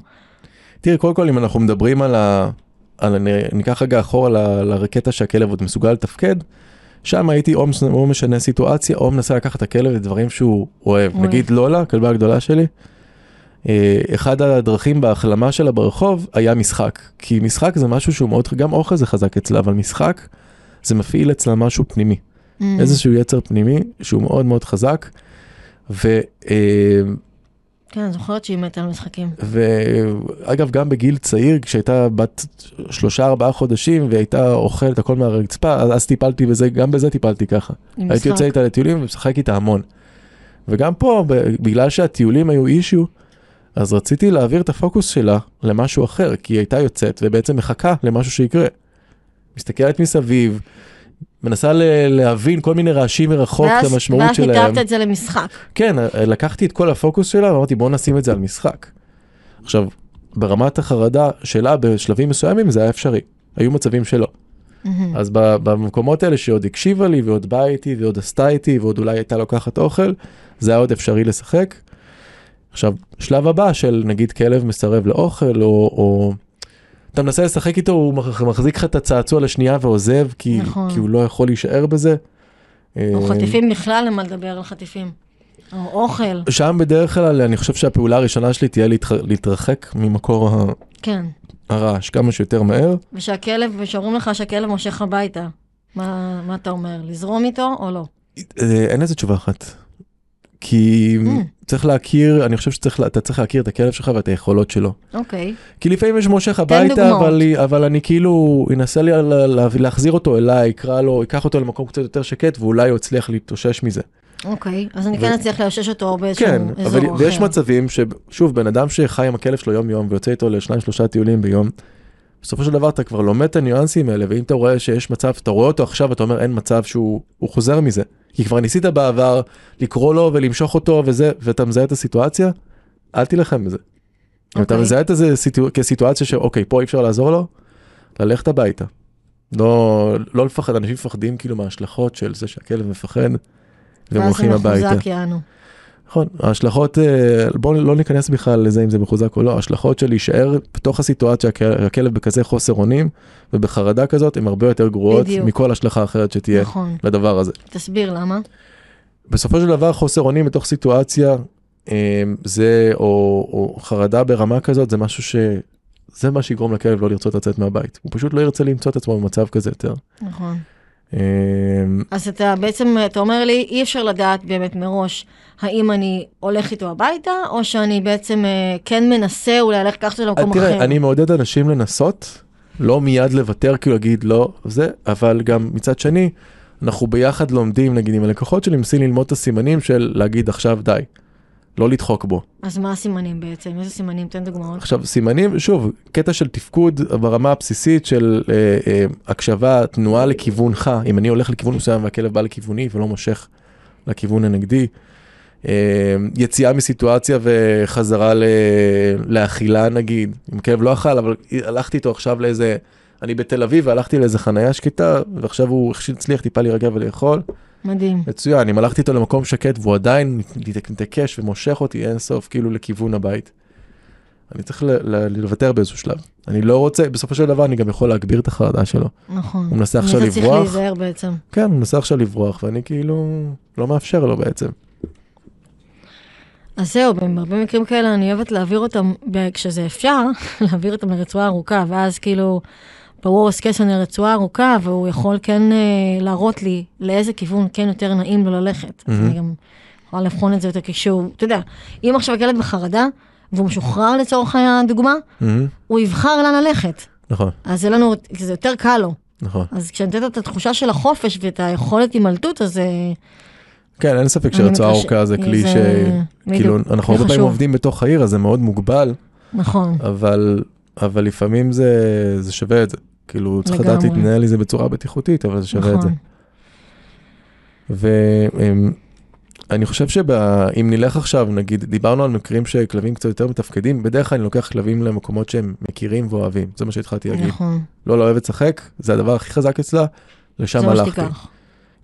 תראי, קודם כל, אם אנחנו מדברים על ה... על, ניקח רגע אחורה לרקטה שהכלב עוד מסוגל לתפקד, שם הייתי או, או משנה סיטואציה, או מנסה לקחת את הכלב לדברים שהוא אוהב. אוהב. נגיד לולה, הכלבה הגדולה שלי, אחד הדרכים בהחלמה שלה ברחוב היה משחק. כי משחק זה משהו שהוא מאוד, גם אוכל זה חזק אצלה, אבל משחק זה מפעיל אצלה משהו פנימי. Mm. איזשהו יצר פנימי שהוא מאוד מאוד חזק. ו... אה, כן, אני זוכרת שהיא מתה על משחקים. ואגב, גם בגיל צעיר, כשהייתה בת שלושה ארבעה חודשים והייתה אוכלת הכל מהרצפה, אז טיפלתי בזה, גם בזה טיפלתי ככה. הייתי יוצא איתה לטיולים ומשחק איתה המון. וגם פה, בגלל שהטיולים היו אישיו, אז רציתי להעביר את הפוקוס שלה למשהו אחר, כי היא הייתה יוצאת ובעצם מחכה למשהו שיקרה. מסתכלת מסביב, מנסה להבין כל מיני רעשים מרחוק, את המשמעות ואז שלהם. ואז ניתבת את זה למשחק. כן, לקחתי את כל הפוקוס שלה ואמרתי בוא נשים את זה על משחק. עכשיו, ברמת החרדה שלה בשלבים מסוימים זה היה אפשרי, היו מצבים שלא. Mm-hmm. אז במקומות האלה שעוד הקשיבה לי ועוד באה איתי ועוד עשתה איתי ועוד אולי הייתה לוקחת אוכל, זה היה עוד אפשרי לשחק. עכשיו, שלב הבא של נגיד כלב מסרב לאוכל, או, או אתה מנסה לשחק איתו, הוא מחזיק לך את הצעצוע לשנייה ועוזב, כי, נכון. כי הוא לא יכול להישאר בזה. או אה, חטיפים בכלל, למה לדבר על חטיפים. או אוכל. שם בדרך כלל, אני חושב שהפעולה הראשונה שלי תהיה להתח... להתרחק ממקור ה... כן. הרעש כמה שיותר מהר. ושהכלב, ושאומרים לך שהכלב מושך הביתה. מה, מה אתה אומר? לזרום איתו או לא? אה, אין לזה תשובה אחת. כי mm. צריך להכיר, אני חושב שאתה צריך להכיר את הכלב שלך ואת היכולות שלו. אוקיי. Okay. כי לפעמים יש מושך הביתה, אבל, אבל אני כאילו אנסה לי להחזיר אותו אליי, אקרא לו, אקח אותו למקום קצת יותר שקט, ואולי הוא יצליח להתאושש מזה. אוקיי, אז אני כן אצליח לאושש אותו באיזשהו כן, אזור אחר. ויש מצבים ששוב, בן אדם שחי עם הכלב שלו יום-יום ויוצא איתו לשניים שלושה טיולים ביום, בסופו של דבר אתה כבר לומד את הניואנסים האלה, ואם אתה רואה שיש מצב, אתה רואה אותו עכשיו, אתה אומר אין מצב שהוא חוזר מזה. כי כבר ניסית בעבר לקרוא לו ולמשוך אותו וזה, ואתה מזהה את הסיטואציה, אל תילחם בזה. Okay. אם אתה אוקיי. מזהה את זה כסיטואציה שאוקיי, פה אי אפשר לעזור לו, ללכת הביתה. לא, לא לפחד, אנשים מפחדים כאילו מההשלכות של זה שהכלב מפחד, והם הולכים הביתה. ואז זה מחוזק יענו. נכון, ההשלכות, אה, בואו לא ניכנס בכלל לזה אם זה מחוזק או לא, ההשלכות של להישאר בתוך הסיטואציה, הכלב בכזה חוסר אונים ובחרדה כזאת, הן הרבה יותר גרועות בדיוק. מכל השלכה אחרת שתהיה נכון. לדבר הזה. תסביר למה. בסופו של דבר חוסר אונים בתוך סיטואציה, אה, זה, או, או חרדה ברמה כזאת, זה משהו ש... זה מה שיגרום לכלב לא לרצות לצאת מהבית. הוא פשוט לא ירצה למצוא את עצמו במצב כזה יותר. נכון. אמ, אז אתה בעצם, אתה אומר לי, אי אפשר לדעת באמת מראש האם אני הולך איתו הביתה, או שאני בעצם אה, כן מנסה אולי ללכת לקחת אותו למקום אחר. תראה, אני מעודד אנשים לנסות, לא מיד לוותר, כאילו להגיד לא, זה, אבל גם מצד שני, אנחנו ביחד לומדים, נגיד עם הלקוחות שלי, מנסים ללמוד את הסימנים של להגיד עכשיו די. לא לדחוק בו. אז מה הסימנים בעצם? איזה סימנים? תן דוגמאות. עכשיו, סימנים, שוב, קטע של תפקוד ברמה הבסיסית של אה, אה, הקשבה, תנועה לכיוונך. אם אני הולך לכיוון מסוים והכלב בא לכיווני ולא מושך לכיוון הנגדי. אה, יציאה מסיטואציה וחזרה ל... לאכילה נגיד. אם כלב לא אכל, אבל הלכתי איתו עכשיו לאיזה... אני בתל אביב והלכתי לאיזה חנייה שקטה, ועכשיו הוא הצליח טיפה להירגע ולאכול. מדהים. מצוין, אם הלכתי איתו למקום שקט והוא עדיין מתעקש ומושך אותי אין סוף כאילו לכיוון הבית. אני צריך לוותר באיזשהו שלב. אני לא רוצה, בסופו של דבר אני גם יכול להגביר את החרדה שלו. נכון. הוא מנסה עכשיו לברוח. צריך להיזהר בעצם. כן, הוא מנסה עכשיו לברוח, ואני כאילו לא מאפשר לו בעצם. אז זהו, בהרבה מקרים כאלה אני אוהבת להעביר אותם, כשזה אפשר, להעביר אותם לרצועה ארוכה, ואז כאילו... בוורס קייס אני רצועה ארוכה, והוא יכול כן uh, להראות לי לאיזה כיוון כן יותר נעים לו ללכת. Mm-hmm. אז אני גם יכולה לבחון את זה יותר כשהוא, אתה יודע, אם עכשיו הכלב בחרדה, והוא משוחרר לצורך הדוגמה, mm-hmm. הוא יבחר לאן ללכת. נכון. אז זה לנו, זה יותר קל לו. נכון. אז כשאני נותנת את התחושה של החופש ואת היכולת הימלטות, אז... כן, אין ספק שרצועה ארוכה זה כלי ש... כאילו, אנחנו הרבה פעמים עובדים בתוך העיר, אז זה מאוד מוגבל. נכון. אבל, אבל לפעמים זה, זה שווה את זה. כאילו, צריך לדעת להתנהל לזה בצורה בטיחותית, אבל זה שווה את זה. נכון. ואני חושב שאם נלך עכשיו, נגיד, דיברנו על מקרים שכלבים קצת יותר מתפקדים, בדרך כלל אני לוקח כלבים למקומות שהם מכירים ואוהבים, זה מה שהתחלתי להגיד. נכון. לא, לא אוהב לשחק, זה הדבר הכי חזק אצלה, לשם הלכתי.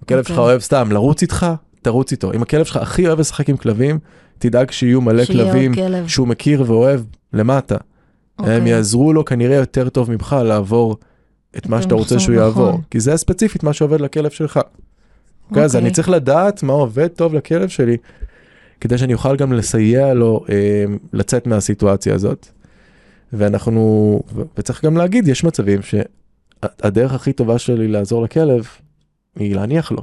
הכלב שלך אוהב סתם לרוץ איתך, תרוץ איתו. אם הכלב שלך הכי אוהב לשחק עם כלבים, תדאג שיהיו מלא כלבים שהוא מכיר ואוהב למטה. הם אוקיי. יעזרו לו כנראה יותר טוב ממך לעבור את מה שאתה רוצה שהוא יעבור, נכון. כי זה ספציפית מה שעובד לכלב שלך. אוקיי, אז אני צריך לדעת מה עובד טוב לכלב שלי, כדי שאני אוכל גם לסייע לו אה, לצאת מהסיטואציה הזאת. ואנחנו, וצריך גם להגיד, יש מצבים שהדרך הכי טובה שלי לעזור לכלב היא להניח לו.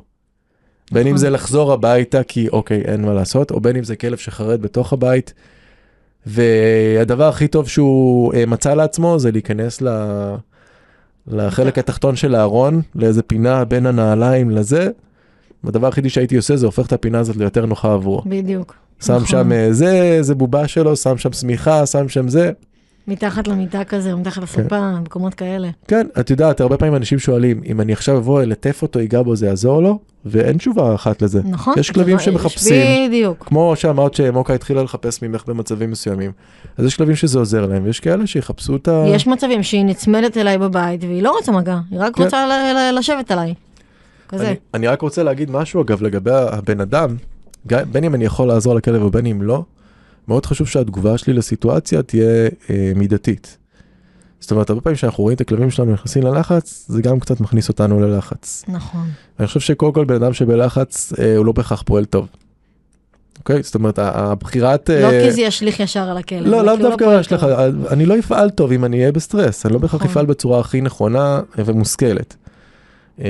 בין אם נכון. זה לחזור הביתה כי אוקיי, אין מה לעשות, או בין אם זה כלב שחרד בתוך הבית. והדבר הכי טוב שהוא אה, מצא לעצמו זה להיכנס ל... לחלק התחתון של הארון, לאיזה פינה בין הנעליים לזה. הדבר היחידי שהייתי עושה זה הופך את הפינה הזאת ליותר נוחה עבורו. בדיוק. שם נכון. שם אה, זה, איזה בובה שלו, שם שם שמיכה, שם שם זה. מתחת למיטה כזה, מתחת לספה, כן. מקומות כאלה. כן, את יודעת, הרבה פעמים אנשים שואלים, אם אני עכשיו אבוא אלטף אותו, ייגע בו, זה יעזור לו? ואין תשובה אחת לזה. נכון. יש כלבים שמחפשים. בדיוק. כמו שאמרת שמוקה התחילה לחפש ממך במצבים מסוימים. אז יש כלבים שזה עוזר להם, ויש כאלה שיחפשו את ה... יש מצבים שהיא נצמדת אליי בבית, והיא לא רוצה מגע, היא רק כן. רוצה לשבת עליי. כזה. אני, אני רק רוצה להגיד משהו, אגב, לגבי הבן אדם, בין אם אני יכול לעזור לכלב ובין אם לא, מאוד חשוב שהתגובה שלי לסיטואציה תהיה אה, מידתית. זאת אומרת, הרבה פעמים כשאנחנו רואים את הכלבים שלנו נכנסים ללחץ, זה גם קצת מכניס אותנו ללחץ. נכון. אני חושב שקודם כל בן אדם שבלחץ, אה, הוא לא בהכרח פועל טוב. אוקיי? זאת אומרת, הבחירת... לא אה... כי זה ישליך ישר על הכלב. לא, לאו לא דווקא לא ישליך, אני לא אפעל טוב אם אני אהיה בסטרס, אני לא בהכרח נכון. אפעל בצורה הכי נכונה ומושכלת. אה,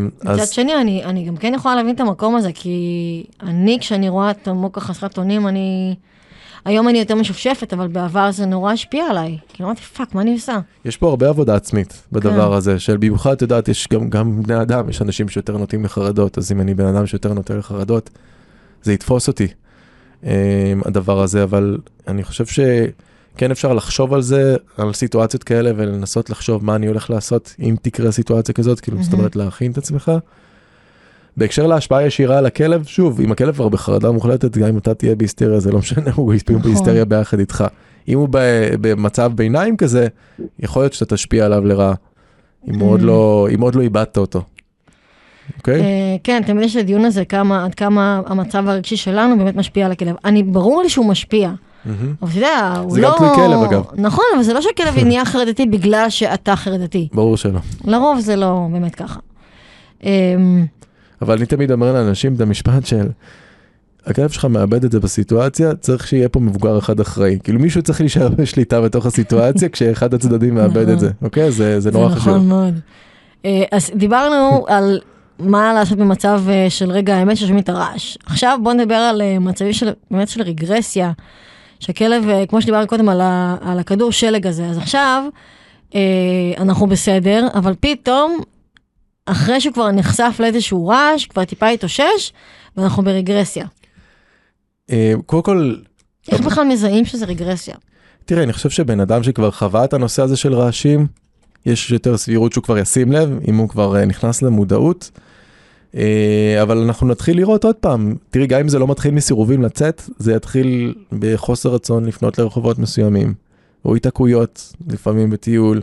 מצד אז... שני, אני, אני גם כן יכולה להבין את המקום הזה, כי אני, כשאני רואה את המוקה חסרת אונים, אני... היום אני יותר משופשפת, אבל בעבר זה נורא השפיע עליי. כאילו אמרתי, fuck, מה אני עושה? יש פה הרבה עבודה עצמית בדבר כן. הזה, של במיוחד, את יודעת, יש גם, גם בני אדם, יש אנשים שיותר נוטים לחרדות, אז אם אני בן אדם שיותר נוטה לחרדות, זה יתפוס אותי, הדבר הזה, אבל אני חושב שכן אפשר לחשוב על זה, על סיטואציות כאלה, ולנסות לחשוב מה אני הולך לעשות אם תקרה סיטואציה כזאת, כאילו, זאת אומרת, להכין את עצמך. בהקשר להשפעה ישירה על הכלב, שוב, אם הכלב כבר בחרדה מוחלטת, גם אם אתה תהיה בהיסטריה, זה לא משנה, הוא נכון. בהיסטריה ביחד איתך. אם הוא במצב ביניים כזה, יכול להיות שאתה תשפיע עליו לרעה, אם עוד לא, אם עוד לא איבדת אותו. אוקיי? אה, כן, תמיד יש לדיון הזה כמה, עד כמה המצב הרגשי שלנו באמת משפיע על הכלב. אני, ברור לי שהוא משפיע. אבל אתה יודע, הוא לא... זה גם תלוי כלב אגב. נכון, אבל זה לא שהכלב נהיה חרדתי בגלל שאתה חרדתי. ברור שלא. לרוב זה לא באמת ככה. אמ, אבל אני תמיד אומר לאנשים את המשפט של, הכלב שלך מאבד את זה בסיטואציה, צריך שיהיה פה מבוגר אחד אחראי. כאילו מישהו צריך להישאר בשליטה בתוך הסיטואציה כשאחד הצדדים מאבד את זה, נכון. אוקיי? זה, זה נורא חשוב. זה נכון מאוד. אה, אז דיברנו על מה לעשות במצב אה, של רגע האמת ששומעים את הרעש. עכשיו בוא נדבר על אה, מצבים של, באמת של רגרסיה, שהכלב, כמו שדיברנו קודם על, ה, על הכדור שלג הזה, אז עכשיו אנחנו בסדר, אבל פתאום אחרי שהוא כבר נחשף לאיזשהו רעש, כבר טיפה התאושש, ואנחנו ברגרסיה. אה, קודם כל... איך בכלל מזהים שזה רגרסיה? תראה, אני חושב שבן אדם שכבר חווה את הנושא הזה של רעשים, יש יותר סבירות שהוא כבר ישים לב, אם הוא כבר אה, נכנס למודעות. אה, אבל אנחנו נתחיל לראות עוד פעם, תראי, גם אם זה לא מתחיל מסירובים לצאת, זה יתחיל בחוסר רצון לפנות לרחובות מסוימים, או התעקויות, לפעמים בטיול.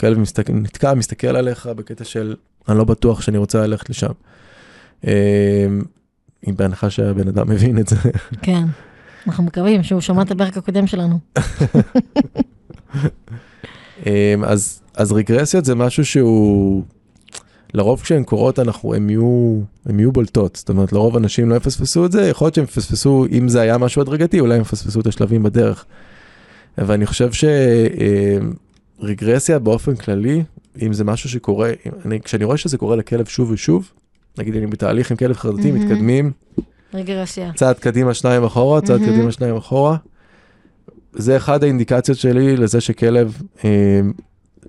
כלב מסתכל, נתקע, מסתכל עליך בקטע של אני לא בטוח שאני רוצה ללכת לשם. אם אה, בהנחה שהבן אדם מבין את זה. כן, אנחנו מקווים שהוא שמע את הפרק הקודם שלנו. אה, אז, אז רגרסיות זה משהו שהוא, לרוב כשהן קורות אנחנו, הן יהיו, הן יהיו בולטות. זאת אומרת, לרוב אנשים לא יפספסו את זה, יכול להיות שהם יפספסו, אם זה היה משהו הדרגתי, אולי הם יפספסו את השלבים בדרך. ואני חושב שרגרסיה אה, באופן כללי, אם זה משהו שקורה, אני, כשאני רואה שזה קורה לכלב שוב ושוב, נגיד אני בתהליך עם כלב חרדתי, mm-hmm. מתקדמים, רגרסיה. צעד קדימה, שניים אחורה, צעד mm-hmm. קדימה, שניים אחורה. זה אחד האינדיקציות שלי לזה שכלב, אה,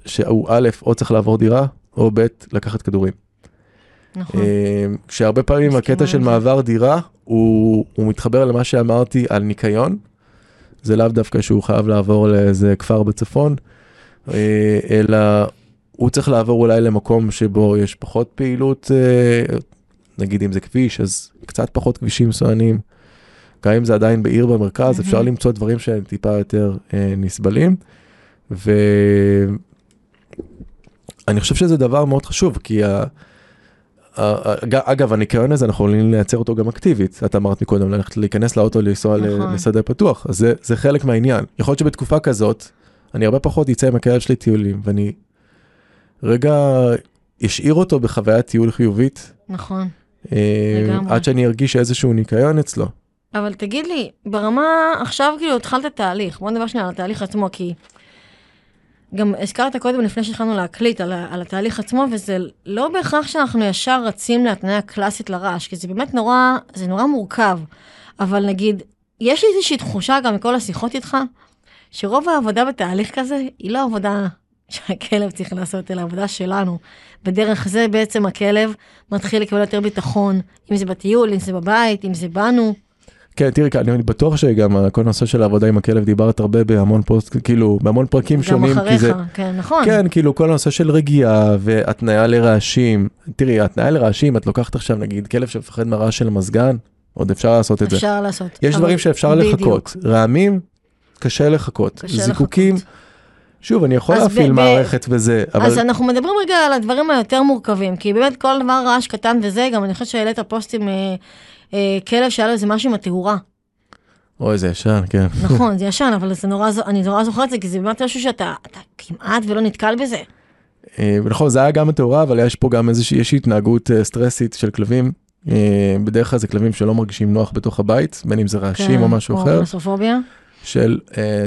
שהוא א', או צריך לעבור דירה, או ב', לקחת כדורים. נכון. אה, כשהרבה פעמים הקטע של מעבר דירה, הוא, הוא מתחבר למה שאמרתי על ניקיון. זה לאו דווקא שהוא חייב לעבור לאיזה כפר בצפון, אה, אלא הוא צריך לעבור אולי למקום שבו יש פחות פעילות, אה, נגיד אם זה כביש, אז קצת פחות כבישים סוענים. גם אם זה עדיין בעיר במרכז, אפשר למצוא דברים שהם טיפה יותר אה, נסבלים. ואני חושב שזה דבר מאוד חשוב, כי ה... אגב, הניקיון הזה, אנחנו יכולים לייצר אותו גם אקטיבית. את אמרת מקודם, ללכת להיכנס לאוטו, לנסוע נכון. לשדה פתוח, אז זה, זה חלק מהעניין. יכול להיות שבתקופה כזאת, אני הרבה פחות אצא עם הכלב שלי טיולים, ואני רגע השאיר אותו בחוויית טיול חיובית. נכון, אה, לגמרי. עד שאני ארגיש איזשהו ניקיון אצלו. אבל תגיד לי, ברמה, עכשיו כאילו התחלת תהליך, בוא נדבר שנייה על התהליך עצמו, כי גם הזכרת קודם לפני שהתחלנו להקליט על, על התהליך עצמו, וזה לא בהכרח שאנחנו ישר רצים להתניה קלאסית לרעש, כי זה באמת נורא, זה נורא מורכב. אבל נגיד, יש לי איזושהי תחושה גם מכל השיחות איתך, שרוב העבודה בתהליך כזה היא לא עבודה שהכלב צריך לעשות, אלא עבודה שלנו. בדרך זה בעצם הכלב מתחיל לקבל יותר ביטחון, אם זה בטיול, אם זה בבית, אם זה בנו. כן, תראי, אני בטוח שגם כל הנושא של העבודה עם הכלב דיברת הרבה בהמון פוסט, כאילו, בהמון פרקים שונים. גם אחריך, זה, כן, נכון. כן, כאילו, כל הנושא של רגיעה והתניה לרעשים. תראי, התניה לרעשים, את לוקחת עכשיו, נגיד, כלב שמפחד מהרעש של המזגן, עוד אפשר לעשות את זה. אפשר לעשות. יש דברים שאפשר בדיוק. לחכות. רעמים, קשה לחכות. קשה זיקוקים, לחכות. שוב, אני יכול להפעיל מערכת וזה, אבל... אז אנחנו מדברים רגע על הדברים היותר מורכבים, כי באמת כל דבר רעש קטן וזה, גם אני חושבת שהעלית פוסט עם אה, אה, כלב שהיה לו איזה משהו עם התאורה. אוי, זה ישן, כן. נכון, זה ישן, אבל זה נורא, אני נורא זוכרת את זה, כי זה באמת משהו שאתה כמעט ולא נתקל בזה. נכון, זה היה גם התאורה, אבל יש פה גם איזושהי התנהגות אה, סטרסית של כלבים. אה, בדרך כלל זה כלבים שלא מרגישים נוח בתוך הבית, בין אם זה רעשים כן, או משהו אחר. או של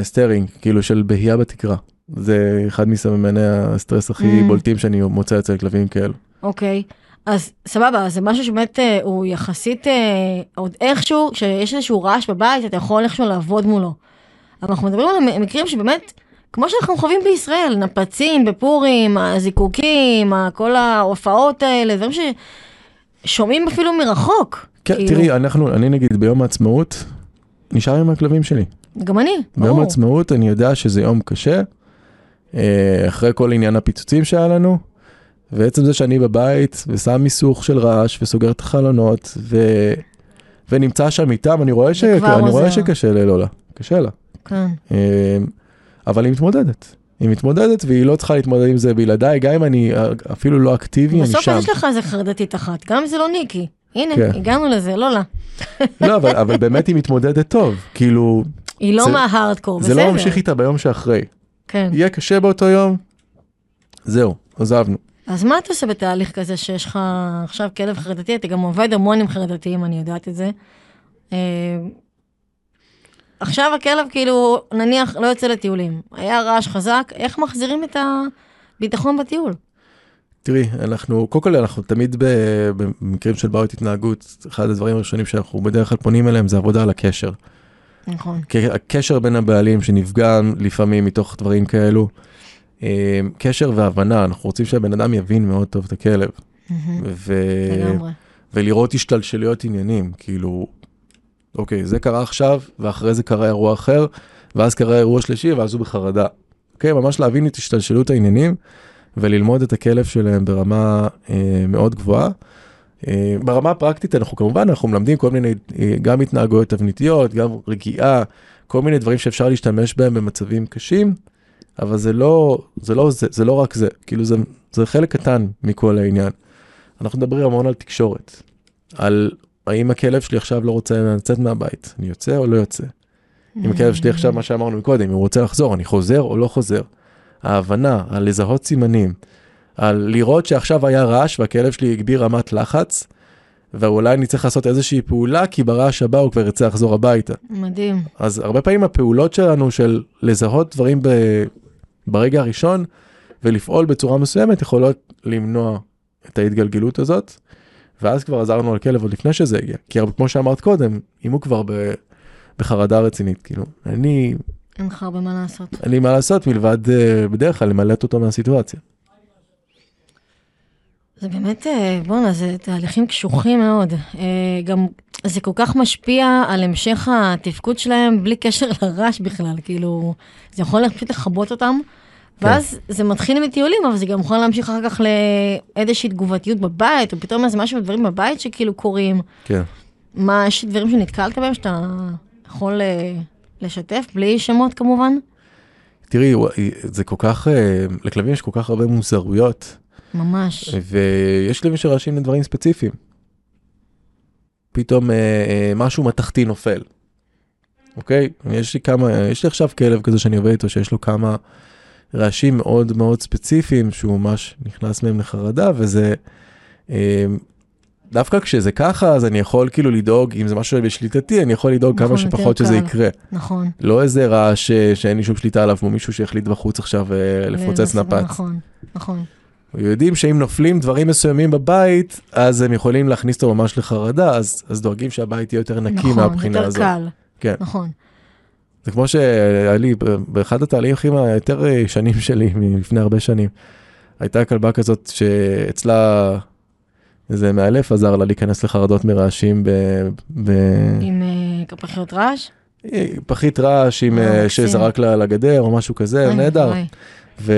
staring, כאילו של בהייה בתקרה. זה אחד מסממני הסטרס הכי mm. בולטים שאני מוצא אצל כלבים כאלו. אוקיי, אוקיי. אז סבבה, זה משהו שבאמת אה, הוא יחסית, אה, עוד איכשהו, כשיש איזשהו רעש בבית, אתה יכול איכשהו לעבוד מולו. אבל אנחנו מדברים על מקרים שבאמת, כמו שאנחנו חווים בישראל, נפצים בפורים, הזיקוקים, כל ההופעות האלה, דברים ששומעים אפילו מרחוק. כן, כאילו... תראי, אנחנו, אני נגיד ביום העצמאות, נשאר עם הכלבים שלי. גם אני, ברור. ביום העצמאות אני יודע שזה יום קשה, אחרי כל עניין הפיצוצים שהיה לנו, ועצם זה שאני בבית ושם מיסוך של רעש וסוגר את החלונות ו... ונמצא שם איתם, אני רואה, ש... אני רואה שקשה ללולה, קשה לה. כן. אבל היא מתמודדת. היא מתמודדת והיא לא צריכה להתמודד עם זה בלעדיי, גם אם אני אפילו לא אקטיבי, אני שם. בסוף יש לך איזה חרדתית אחת, גם אם זה לא ניקי. הנה, כן. הגענו לזה, לא לה. לא, אבל, אבל באמת היא מתמודדת טוב, כאילו... היא לא מההארדקור, בסדר. זה לא ממשיך איתה ביום שאחרי. כן. יהיה קשה באותו יום, זהו, עזבנו. אז מה אתה עושה בתהליך כזה שיש לך עכשיו כלב חרדתי? אתה גם עובד המון עם חרדתיים, אני יודעת את זה. אה, עכשיו הכלב כאילו, נניח, לא יוצא לטיולים. היה רעש חזק, איך מחזירים את הביטחון בטיול? תראי, אנחנו, קודם כל אנחנו תמיד במקרים של בעיות התנהגות, אחד הדברים הראשונים שאנחנו בדרך כלל פונים אליהם זה עבודה על הקשר. נכון. הקשר בין הבעלים שנפגע לפעמים מתוך דברים כאלו, אה, קשר והבנה, אנחנו רוצים שהבן אדם יבין מאוד טוב את הכלב. ו... ולראות השתלשלויות עניינים, כאילו, אוקיי, זה קרה עכשיו, ואחרי זה קרה אירוע אחר, ואז קרה אירוע שלישי, ואז הוא בחרדה. אוקיי, ממש להבין את השתלשלות העניינים, וללמוד את הכלב שלהם ברמה אה, מאוד גבוהה. אה, ברמה הפרקטית אנחנו כמובן, אנחנו מלמדים כל מיני, אה, גם התנהגויות תבניתיות, גם רגיעה, כל מיני דברים שאפשר להשתמש בהם במצבים קשים, אבל זה לא, זה לא, זה, זה לא רק זה, כאילו זה, זה חלק קטן מכל העניין. אנחנו מדברים המון על תקשורת, על האם הכלב שלי עכשיו לא רוצה לצאת מהבית, אני יוצא או לא יוצא. אם הכלב שלי עכשיו, מה שאמרנו קודם, אם הוא רוצה לחזור, אני חוזר או לא חוזר. ההבנה, על לזהות סימנים, על לראות שעכשיו היה רעש והכלב שלי הגביר רמת לחץ, ואולי אני צריך לעשות איזושהי פעולה, כי ברעש הבא הוא כבר ירצה לחזור הביתה. מדהים. אז הרבה פעמים הפעולות שלנו של לזהות דברים ב... ברגע הראשון, ולפעול בצורה מסוימת, יכולות למנוע את ההתגלגלות הזאת. ואז כבר עזרנו לכלב עוד לפני שזה הגיע. כי כמו שאמרת קודם, אם הוא כבר ב... בחרדה רצינית, כאילו, אני... אין לך הרבה מה לעשות. אין לי מה לעשות מלבד uh, בדרך כלל למלט אותו מהסיטואציה. זה באמת, אה, בואנה, זה תהליכים קשוחים מאוד. אה, גם זה כל כך משפיע על המשך התפקוד שלהם בלי קשר לרעש בכלל, כאילו, זה יכול פשוט לכבות אותם. כן. ואז זה מתחיל מטיולים, אבל זה גם יכול להמשיך אחר כך לאיזושהי תגובתיות בבית, או פתאום איזה משהו בדברים בבית שכאילו קורים. כן. מה, יש דברים שנתקלת בהם שאתה יכול אה, לשתף, בלי שמות כמובן? תראי, זה כל כך, לכלבים יש כל כך הרבה מוזרויות. ממש. ויש כלבים שרעשים לדברים ספציפיים. פתאום אה, משהו מתכתי נופל. אוקיי? יש לי כמה, יש לי עכשיו כלב כזה שאני עובד איתו שיש לו כמה רעשים מאוד מאוד ספציפיים שהוא ממש נכנס מהם לחרדה וזה אה, דווקא כשזה ככה אז אני יכול כאילו לדאוג אם זה משהו בשליטתי אני יכול לדאוג נכון, כמה שפחות שזה יקרה. נכון. לא איזה רעש שאין לי שום שליטה עליו כמו מישהו שהחליט בחוץ עכשיו אה, לפוצץ נפץ. נכון, נכון. יודעים שאם נופלים דברים מסוימים בבית אז הם יכולים להכניס אותו ממש לחרדה אז, אז דואגים שהבית יהיה יותר נקי נכון, מהבחינה הזאת. נכון, יותר קל. כן. נכון. זה כמו שהיה לי באחד התהליכים היותר שנים שלי מלפני הרבה שנים. הייתה כלבה כזאת שאצלה איזה מאלף עזר לה להיכנס לחרדות מרעשים ב... ב... עם uh, פחיות רעש? אה, פחית רעש עם, שזרק לה לגדר או משהו כזה, נהדר. ו...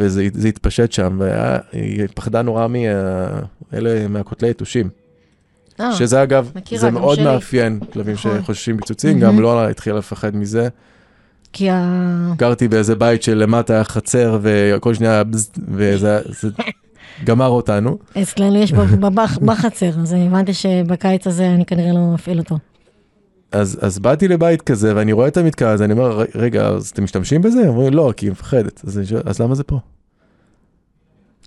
וזה התפשט שם, והיא פחדה נורא מאלה, מהקוטלי יתושים. אה, שזה אגב, זה מאוד שלי. מאפיין כלבים נכון. שחוששים פיצוצים, גם לא התחילה לפחד מזה. כי ה... גרתי באיזה בית שלמטה היה חצר וכל שנייה וזה גמר אותנו. אצלנו יש בחצר, אז הבנתי שבקיץ הזה אני כנראה לא אפעיל אותו. אז, אז באתי לבית כזה ואני רואה את המתקע הזה, אני אומר, רגע, אז אתם משתמשים בזה? אומרים, לא, כי היא מפחדת. אז, אז למה זה פה?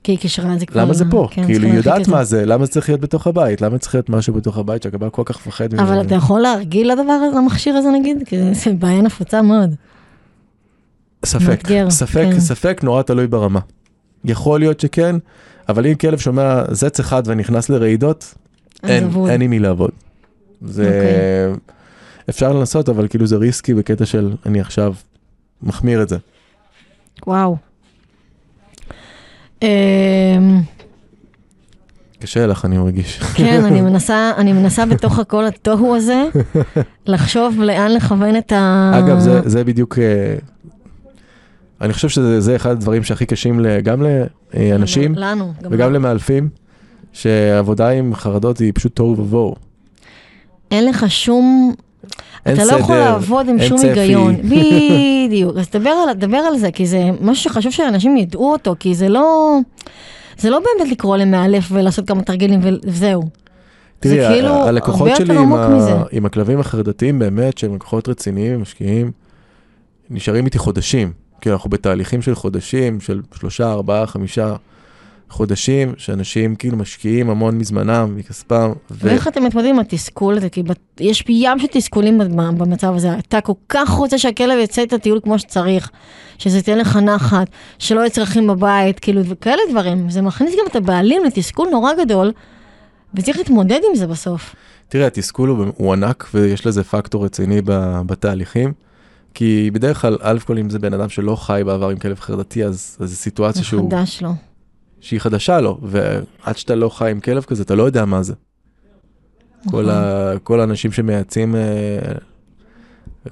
כי היא את זה כבר. למה זה פה? כן, כאילו, היא יודעת מה זה, למה זה צריך להיות בתוך הבית? למה צריך להיות משהו בתוך הבית שהקבל כל כך מפחד ממנו? אבל אתה יכול להרגיל לדבר הזה, למכשיר הזה נגיד? כי זה בעיה נפוצה מאוד. ספק, ספק, כן. ספק נורא תלוי ברמה. יכול להיות שכן, אבל אם כלב שומע זץ אחד ונכנס לרעידות, אין, אין עם מי לעבוד. זה... Okay. אפשר לנסות, אבל כאילו זה ריסקי בקטע של אני עכשיו מחמיר את זה. וואו. אמ, קשה לך, אני מרגיש. כן, אני מנסה, אני מנסה בתוך הכל התוהו הזה, לחשוב לאן לכוון את ה... אגב, זה, זה בדיוק, אה, אני חושב שזה אחד הדברים שהכי קשים גם לאנשים, לנו, וגם למאלפים, שעבודה עם חרדות היא פשוט תוהו ובוהו. אין לך שום... אתה סדר, לא יכול לעבוד עם שום צפי. היגיון. בדיוק. אז דבר על, דבר על זה, כי זה משהו שחשוב שאנשים ידעו אותו, כי זה לא... זה לא באמת לקרוא למאלף ולעשות כמה תרגילים וזהו. תראי, זה כאילו הלקוחות שלי עם. ה... הכלבים החרדתיים באמת, שהם לקוחות רציניים, משקיעים, נשארים איתי חודשים. כי אנחנו בתהליכים של חודשים, של שלושה, ארבעה, חמישה חודשים, שאנשים כאילו משקיעים המון מזמנם, מכספם. ו... ואיך אתם מתמודדים עם התסכול הזה? כי בת- יש ים של תסכולים במצב הזה. אתה כל כך רוצה שהכלב יצא את הטיול כמו שצריך, שזה ייתן לך נחת, שלא יהיה צרכים בבית, כאילו, וכאלה דברים. זה מכניס גם את הבעלים לתסכול נורא גדול, וצריך להתמודד עם זה בסוף. תראה, התסכול הוא, הוא ענק ויש לזה פקטור רציני ב- בתהליכים. כי בדרך כלל, א' כל אם זה בן אדם שלא חי בעבר עם כלב חרדתי, אז זו סיטואציה שהוא, חדש לו. שהיא חדשה לו, ועד שאתה לא חי עם כלב כזה, אתה לא יודע מה זה. כל. ה, כל האנשים שמייעצים אה,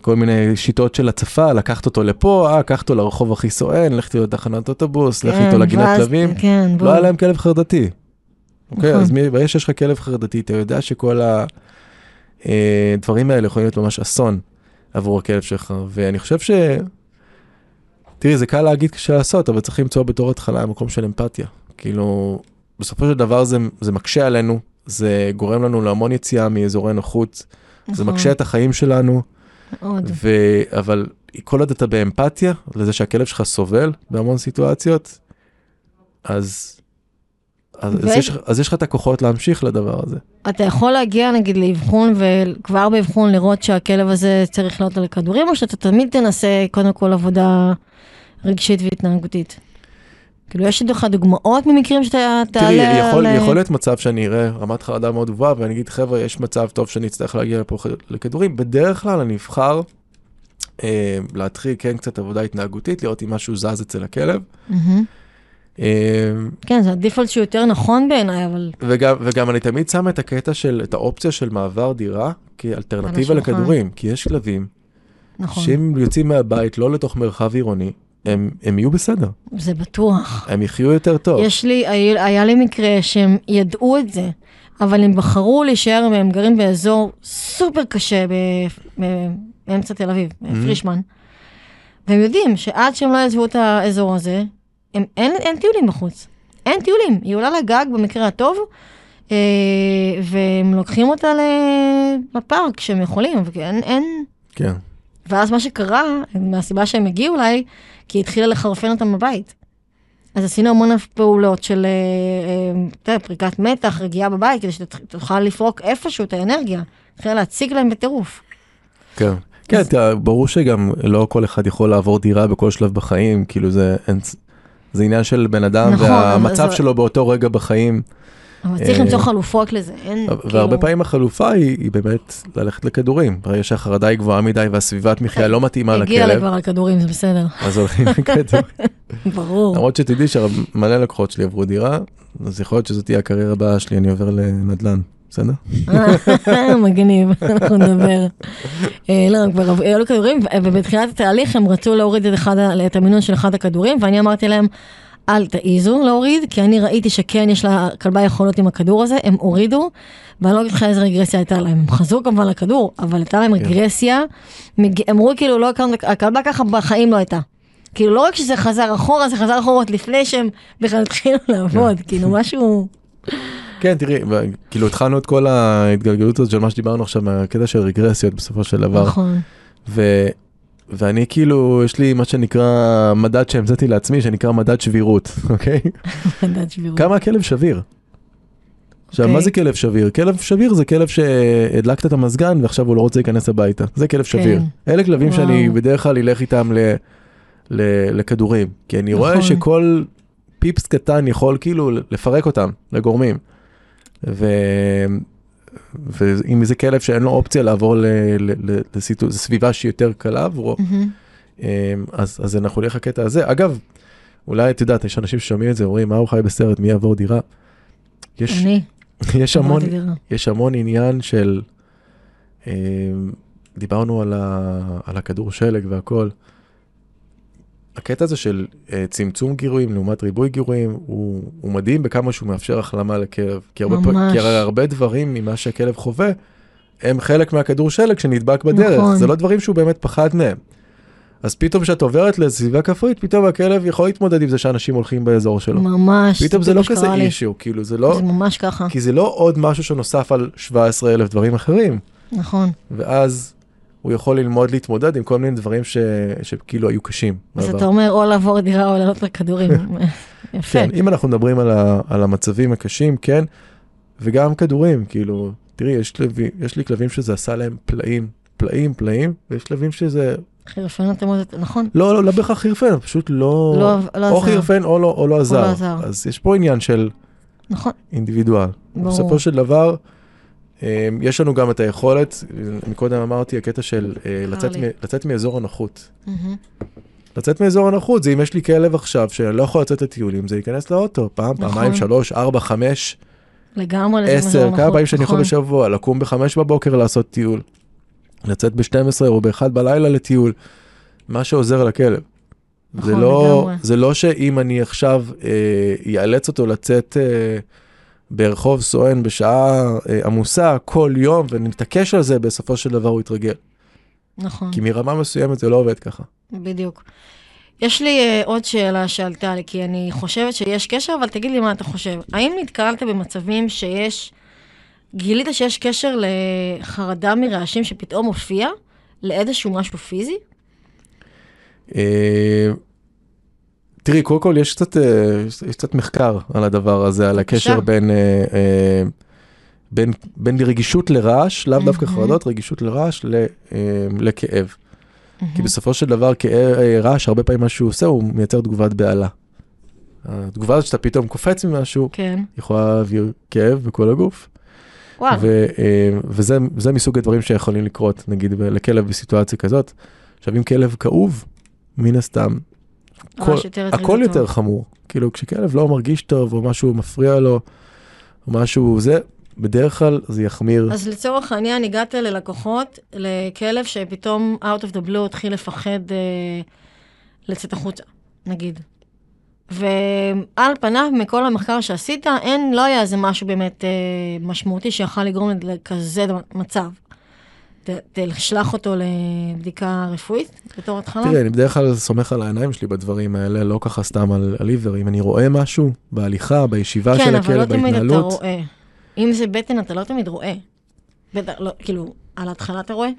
כל מיני שיטות של הצפה, לקחת אותו לפה, אה, קח אותו לרחוב הכי סואן, לך איתו לתחנת אוטובוס, לך כן, איתו לגינת כלבים. כן, בוא. לא היה להם כלב חרדתי. אוקיי, נכון. אז מי- ברגע שיש לך כלב חרדתי, אתה יודע שכל הדברים האלה יכולים להיות ממש אסון עבור הכלב שלך, ואני חושב ש... תראי, זה קל להגיד, קשה לעשות, אבל צריך למצוא בתור התחלה מקום של אמפתיה. כאילו, בסופו של דבר זה, זה מקשה עלינו, זה גורם לנו להמון יציאה מאזורי נוחות, זה נכון, מקשה את החיים שלנו, מאוד. ו... אבל כל עוד אתה באמפתיה לזה שהכלב שלך סובל בהמון סיטואציות, אז, אז, ו- יש, אז יש לך את הכוחות להמשיך לדבר הזה. אתה יכול להגיע נגיד לאבחון וכבר באבחון לראות שהכלב הזה צריך לעלות על הכדורים, או שאתה תמיד תנסה קודם כל עבודה רגשית והתנהגותית? כאילו יש לך דוגמאות ממקרים שאתה תעלה תראי, יכול, על... יכול להיות מצב שאני אראה רמת חרדה מאוד גבוהה, ואני אגיד, חבר'ה, יש מצב טוב שאני אצטרך להגיע לפה לכדורים. בדרך כלל אני אבחר אה, להתחיל כן קצת עבודה התנהגותית, לראות אם משהו זז אצל הכלב. אה, כן, זה הדיפולט שהוא יותר נכון בעיניי, אבל... וגם, וגם אני תמיד שם את הקטע של, את האופציה של מעבר דירה כאלטרנטיבה. לכדורים, כי יש כלבים נכון, שאם יוצאים מהבית לא לתוך מרחב עירוני, הם, הם יהיו בסדר, זה בטוח. הם יחיו יותר טוב. יש לי, היה, לי מקרה שהם ידעו את זה, אבל הם בחרו להישאר, והם גרים באזור סופר קשה באמצע תל אביב, פרישמן. והם יודעים שעד שהם לא יעזבו את האזור הזה, הם, אין, אין טיולים בחוץ. אין טיולים. היא עולה לגג במקרה הטוב, אה, והם לוקחים אותה לפארק כשהם יכולים, ואין, אין... כן. ואז מה שקרה, מהסיבה שהם הגיעו אליי, כי היא התחילה לחרפן אותם בבית. אז עשינו המון פעולות של, אה, אה, פריקת מתח, רגיעה בבית, כדי שתוכל לפרוק איפשהו את האנרגיה. התחילה להציג להם בטירוף. כן. כן, אז- תראה, ברור שגם לא כל אחד יכול לעבור דירה בכל שלב בחיים, כאילו זה, זה עניין של בן אדם, נכון, והמצב זה- שלו באותו רגע בחיים, אבל צריך אה, למצוא חלופות לזה, אין, והרבה כאילו... פעמים החלופה היא, באמת ללכת לכדורים. ברגע שהחרדה היא גבוהה מדי והסביבת מחיה לא מתאימה הגיע לה לכלב, כבר על כדורים, זה בסדר. אז הולכים לכדורים. ברור. למרות שתדעי שמלא לקוחות שלי עברו דירה, אז יכול להיות שזאת תהיה הקריירה הבאה שלי, אני עובר לנדל"ן, בסדר? מגניב, אנחנו נדבר. אה, לא, כבר היו לו כדורים, ו- ובתחילת התהליך הם רצו להוריד את המינון של אחד הכדורים, ואני אמרתי להם, אל תעיזו להוריד, כי אני ראיתי שכן יש לכלבה יכולות עם הכדור הזה, הם הורידו, ואני לא אגיד לך איזה רגרסיה הייתה להם. הם חזרו כמובן לכדור, אבל הייתה להם כן. רגרסיה, אמרו כאילו, לא הכרנו, הכלבה ככה בחיים לא הייתה. כאילו לא רק שזה חזר אחורה, זה חזר אחורה לפני שהם בכלל התחילו לעבוד, כאילו משהו... כן, תראי, כאילו התחלנו את כל ההתגלגלות הזאת של מה שדיברנו עכשיו מהקטע של רגרסיות בסופו של דבר. נכון. ואני כאילו, יש לי מה שנקרא מדד שהמצאתי לעצמי, שנקרא מדד שבירות, אוקיי? מדד שבירות. כמה הכלב שביר. עכשיו, אוקיי. מה זה כלב שביר? כלב שביר זה כלב שהדלקת את המזגן ועכשיו הוא לא רוצה להיכנס הביתה. זה כלב שביר. אלה כלבים כן. וואו. שאני בדרך כלל אלך איתם ל... ל... לכדורים. כי אני רואה נכון. שכל פיפס קטן יכול כאילו לפרק אותם לגורמים. ו... ואם זה כלב שאין לו אופציה לעבור. לסביבה שהיא יותר קלה עבורו, מהמם. אמ, אז, אז אנחנו נלך לקטע הזה. אגב, אולי את יודעת, יש אנשים ששומעים את זה, אומרים, מה הוא חי בסרט, מי יעבור דירה? יש, אני. יש המון, יש המון עניין של, אה, דיברנו על, ה, על הכדור שלג והכל. הקטע הזה של uh, צמצום גירויים לעומת ריבוי גירויים הוא, הוא מדהים בכמה שהוא מאפשר החלמה לכלב. כי הרבה, ממש. כי הרי הרבה דברים ממה שהכלב חווה הם חלק מהכדור שלג שנדבק בדרך. נכון. זה לא דברים שהוא באמת פחד מהם. אז פתאום כשאת עוברת לסביבה כפרית, פתאום הכלב יכול להתמודד עם זה שאנשים הולכים באזור שלו. ממש, פתאום זה לא כזה אישיו, כאילו זה לא... זה ממש ככה. כי זה לא עוד משהו שנוסף על 17 אלף דברים אחרים. נכון. ואז הוא יכול ללמוד להתמודד עם כל מיני דברים ש... שכאילו היו קשים. אז אתה אומר או לעבור דירה או לעלות לכדורים. יפה. כן, אם אנחנו מדברים על, ה... על המצבים הקשים, כן, וגם כדורים, כאילו, תראי, יש, כלבים, יש לי כלבים שזה עשה להם פלאים, פלאים, פלאים, ויש כלבים שזה... חירפן אתם אומרת, נכון? לא, לא, לא בהכרח חירפן, פשוט לא... לא, לא או עזר. חירפן או לא, או לא עזר. או לא עזר. אז יש פה עניין של... נכון. אינדיבידואל. ברור. בסופו של דבר, יש לנו גם את היכולת, מקודם אמרתי, הקטע של אה, לצאת, מ, לצאת מאזור הנוחות. לצאת מאזור הנוחות זה אם יש לי כלב עכשיו שאני לא יכול לצאת לטיולים, זה ייכנס לאוטו, פעם, נכון. פעמיים, שלוש, ארבע, חמש, לגמרי, עשר, כמה פעמים שאני יכול נכון. בשבוע, לקום בחמש בבוקר לעשות טיול, לצאת ב-12 או ב-1 בלילה לטיול, מה שעוזר לכלב. נכון, זה לא, זה לא שאם אני עכשיו אה, אאלץ אותו לצאת... אה, ברחוב סואן בשעה אה, עמוסה כל יום ונתעקש על זה, בסופו של דבר הוא יתרגל. נכון. כי מרמה מסוימת זה לא עובד ככה. בדיוק. יש לי uh, עוד שאלה שעלתה לי, כי אני חושבת שיש קשר, אבל תגיד לי מה אתה חושב. האם נתקלת במצבים שיש, גילית שיש קשר לחרדה מרעשים שפתאום מופיע לאיזשהו משהו פיזי? אה, תראי, קודם כל יש קצת, אה, יש קצת מחקר על הדבר הזה, על הקשר בין, אה, אה, בין, בין רגישות לרעש, לאו דווקא חרדות, רגישות לרעש לכאב. כי בסופו של דבר רעש, הרבה פעמים מה שהוא עושה, הוא מייצר תגובת בהלה. התגובה הזאת שאתה פתאום קופץ ממשהו, כן. יכולה להעביר כאב בכל הגוף. וואו. ו, וזה מסוג הדברים שיכולים לקרות, נגיד, לכלב בסיטואציה כזאת. עכשיו, אם כלב כאוב, מן הסתם, כל, הכל יותר חמור. כאילו, כשכלב לא מרגיש טוב, או משהו מפריע לו, או משהו זה, בדרך כלל זה יחמיר. אז לצורך העניין, הגעת ללקוחות, לכלב שפתאום out of the blue התחיל לפחד אה, לצאת החוצה, נגיד. ועל פניו, מכל המחקר שעשית, אין, לא היה איזה משהו באמת אה, משמעותי שיכול לגרום לכזה מצב. תשלח אותו לבדיקה רפואית בתור התחלה? תראה, אני בדרך כלל סומך על העיניים שלי בדברים האלה, לא ככה סתם על, עיוור. אם אני רואה משהו בהליכה, בישיבה כן, של הכלב, בהתנהלות... כן, אבל לא תמיד אתה רואה. אם זה בטן, אתה לא תמיד רואה. בטח, לא, כאילו, על ההתחלה אתה רואה?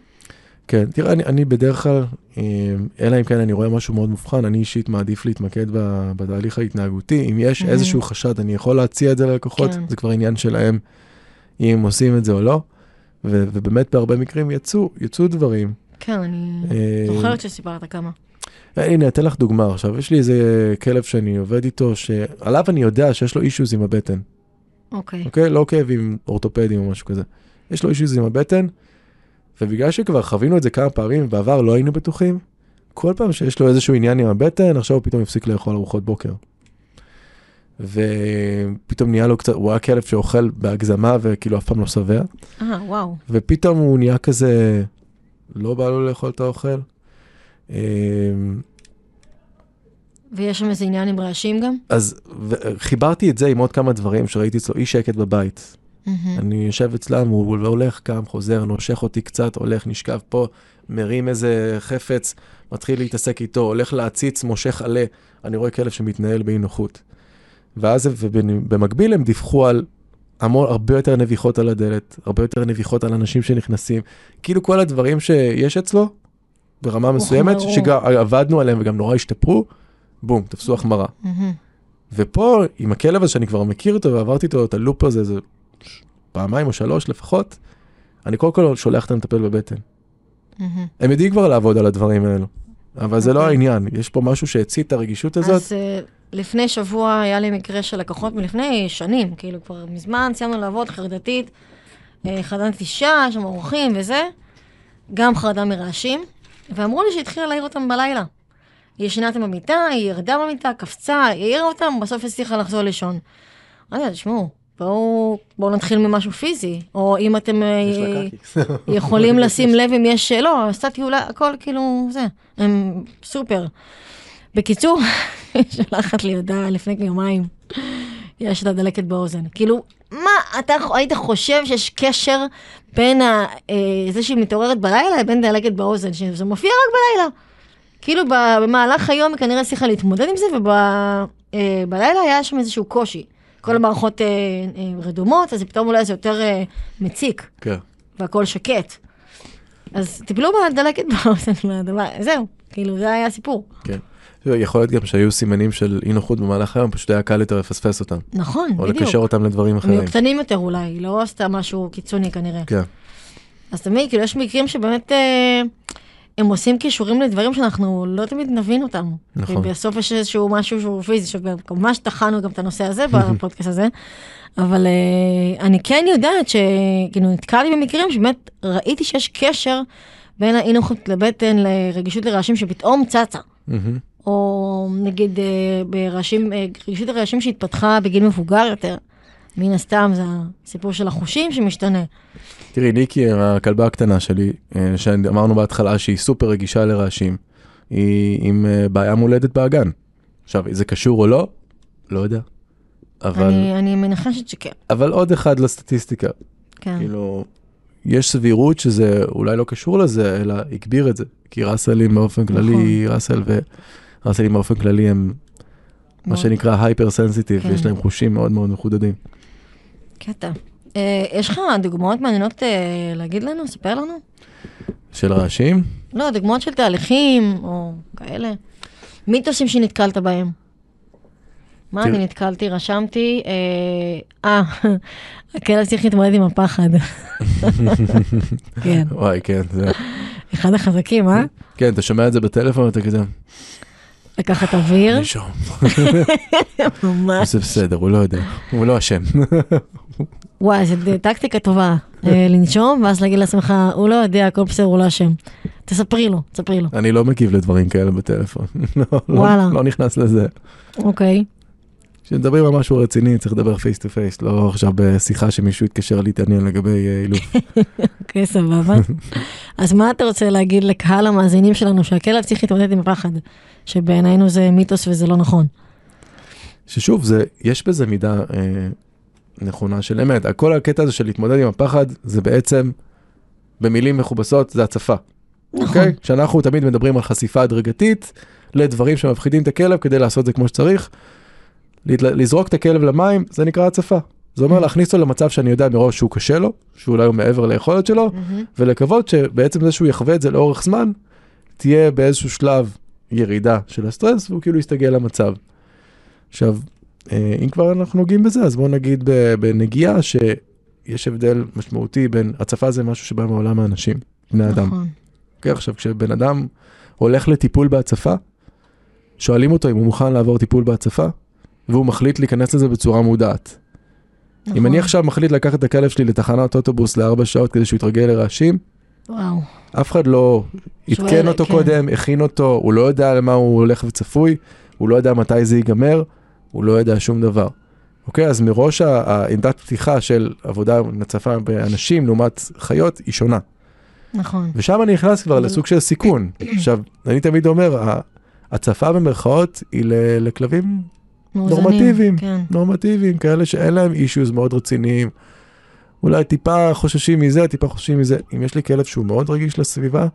כן, תראה, אני, אני בדרך כלל, אה, אלא אם כן אני רואה משהו מאוד מובחן, אני אישית מעדיף להתמקד בתהליך ההתנהגותי. אם יש mm-hmm. איזשהו חשד, אני יכול להציע את זה ללקוחות, כן. זה כבר עניין שלהם, אם עושים את זה או לא. ו- ובאמת בהרבה מקרים יצאו, יצאו דברים. כן, אני אה, זוכרת שסיפרת כמה. אה, הנה, אתן לך דוגמה עכשיו. יש לי איזה כלב שאני עובד איתו, שעליו אני יודע שיש לו אישוז עם הבטן. אוקיי. אוקיי? לא כאבים אורתופדיים או משהו כזה. יש לו אישוז עם הבטן, ובגלל שכבר חווינו את זה כמה פעמים, בעבר לא היינו בטוחים, כל פעם שיש לו איזשהו עניין עם הבטן, עכשיו הוא פתאום הפסיק לאכול ארוחות בוקר. ופתאום נהיה לו קצת, הוא היה כלב שאוכל בהגזמה וכאילו אף פעם לא שבע. אה, וואו. ופתאום הוא נהיה כזה, לא בא לו לאכול את האוכל. אמ, ויש שם איזה עניין עם רעשים גם? אז חיברתי את זה עם עוד כמה דברים שראיתי אצלו, אי שקט בבית. Mm-hmm. אני יושב אצלם, הוא הולך, קם, חוזר, נושך אותי קצת, הולך, נשכב פה, מרים איזה חפץ, מתחיל להתעסק איתו, הולך להציץ, מושך עלה. אני רואה כלב שמתנהל באי נוחות. ואז במקביל הם דיווחו על המון, הרבה יותר נביחות על הדלת, הרבה יותר נביחות על אנשים שנכנסים. כאילו כל הדברים שיש אצלו, ברמה מסוימת, שעבדנו עליהם וגם נורא השתפרו, בום, תפסו החמרה. ופה, עם הכלב הזה שאני כבר מכיר אותו ועברתי איתו את הלופ הזה, זה פעמיים או שלוש לפחות, אני קודם כל שולח אותם לטפל בבטן. הם יודעים כבר לעבוד על הדברים האלו, אבל זה לא אוקיי. העניין, יש פה משהו שהצית את הרגישות הזאת. אז אה, לפני שבוע היה לי מקרה של לקוחות מלפני שנים, כאילו כבר מזמן סיימנו לעבוד חרדתית, אה, חרדת אישה, שם אורחים וזה, גם חרדה מרעשים, ואמרו לי שהתחילה להעיר אותם בלילה. היא ישנה אותם במיטה, היא ירדה במיטה, קפצה, העירה אותם, בסוף הצליחה לחזור לישון. אמרתי לה, תשמעו, בואו, בואו נתחיל ממשהו פיזי, או אם אתם אה, יכולים לשים לב אם יש, לא, סטטי הכל כאילו, זה, הם סופר. בקיצור, שלחת לי הודעה לפני יומיים, יש לה דלקת באוזן. כאילו, מה, אתה היית חושב שיש קשר בין ה, אה, זה שהיא מתעוררת בלילה לבין דלקת באוזן, שזה מופיע רק בלילה. כאילו במהלך היום היא כנראה הצליחה להתמודד עם זה, ובלילה אה, היה שם איזשהו קושי. כל המערכות אה, אה, רדומות, אז פתאום אולי זה יותר אה, מציק. כן. והכל שקט. אז טיפלו בדלקת באוזן, זהו, כאילו זה היה הסיפור. כן. יכול להיות גם שהיו סימנים של אי נוחות במהלך היום, פשוט היה קל יותר לפספס אותם. נכון, או בדיוק. או לקשר אותם לדברים אחרים. הם היו קטנים יותר אולי, לא סתם משהו קיצוני כנראה. כן. אז תמיד, כאילו, יש מקרים שבאמת אה, הם עושים קישורים לדברים שאנחנו לא תמיד נבין אותם. נכון. ובסוף יש איזשהו משהו שהוא פיזי, שכמובן שטחנו גם את הנושא הזה בפודקאסט הזה, אבל אה, אני כן יודעת שכאילו נתקלתי במקרים שבאמת ראיתי שיש קשר בין האי נוחות לבטן לרגישות לרעשים שפתאום צצה. או נגיד אה, ברעשים, אה, רגישות לרעשים שהתפתחה בגיל מבוגר יותר. מן הסתם זה הסיפור של החושים שמשתנה. תראי, ניקי, הכלבה הקטנה שלי, אה, שאמרנו בהתחלה שהיא סופר רגישה לרעשים, היא עם בעיה מולדת באגן. עכשיו, זה קשור או לא? לא יודע. אבל... אני, אני מנחשת שכן. אבל עוד אחד לסטטיסטיקה. כן. כאילו, יש סבירות שזה אולי לא קשור לזה, אלא הגביר את זה. כי ראסלים באופן כללי, נכון. ראסל ו... ראסלים באופן כללי הם מה שנקרא הייפר סנסיטיב, כן. ויש להם חושים מאוד מאוד מחודדים. קטע. אה, יש לך דוגמאות מעניינות אה, להגיד לנו? ספר לנו. של רעשים? לא, דוגמאות של תהליכים, או כאלה. מיתוסים שנתקלת בהם. מה תראה. אני נתקלתי? רשמתי, אה, אה הכלב צריך להתמודד עם הפחד. כן. וואי, כן, זה... אחד החזקים, אה? כן, אתה שומע את זה בטלפון ואתה כזה... לקחת אוויר. לנשום. ממש. זה בסדר, הוא לא יודע, הוא לא אשם. וואי, זו טקטיקה טובה. אה, לנשום, ואז להגיד לעצמך, הוא לא יודע, הכל בסדר, הוא לא אשם. תספרי לו, תספרי לו. אני לא מגיב לדברים כאלה בטלפון. לא, לא, וואלה. לא נכנס לזה. אוקיי. כשמדברים על משהו רציני צריך לדבר face to face, לא עכשיו בשיחה שמישהו יתקשר להתעניין לגבי אה, אילוף. אוקיי, סבבה. אז מה אתה רוצה להגיד לקהל המאזינים שלנו שהכלב צריך להתמודד עם פחד, שבעינינו זה מיתוס וזה לא נכון? ששוב, זה, יש בזה מידה אה, נכונה של אמת. כל הקטע הזה של להתמודד עם הפחד, זה בעצם, במילים מכובסות, זה הצפה. נכון. Okay? אוקיי? שאנחנו תמיד מדברים על חשיפה הדרגתית לדברים שמפחידים את הכלב כדי לעשות את זה כמו שצריך. לזרוק את הכלב למים, זה נקרא הצפה. זה אומר mm-hmm. להכניס אותו למצב שאני יודע מראש שהוא קשה לו, שאולי הוא מעבר ליכולת שלו, mm-hmm. ולקוות שבעצם זה שהוא יחווה את זה לאורך זמן, תהיה באיזשהו שלב ירידה של הסטרס, והוא כאילו יסתגל למצב. עכשיו, אה, אם כבר אנחנו נוגעים בזה, אז בואו נגיד בנגיעה שיש הבדל משמעותי בין, הצפה זה משהו שבא מעולם האנשים, בני אדם. נכון. Okay, אוקיי, עכשיו, כשבן אדם הולך לטיפול בהצפה, שואלים אותו אם הוא מוכן לעבור טיפול בהצפה, והוא מחליט להיכנס לזה בצורה מודעת. נכון. אם אני עכשיו מחליט לקחת את הכלב שלי לתחנת אוטובוס לארבע שעות כדי שהוא יתרגל לרעשים, וואו. אף אחד לא עדכן אותו כן. קודם, הכין אותו, הוא לא יודע למה הוא הולך וצפוי, הוא לא יודע מתי זה ייגמר, הוא לא יודע שום דבר. אוקיי, אז מראש העמדת פתיחה של עבודה נצפה באנשים לעומת חיות היא שונה. נכון. ושם אני נכנס כבר לסוג של סיכון. עכשיו, אני תמיד אומר, הצפה במרכאות היא לכלבים מאוזנים, נורמטיביים, כן. נורמטיביים, כאלה שאין להם אישיוז מאוד רציניים. אולי טיפה חוששים מזה, טיפה חוששים מזה. אם יש לי כלב שהוא מאוד רגיש לסביבה,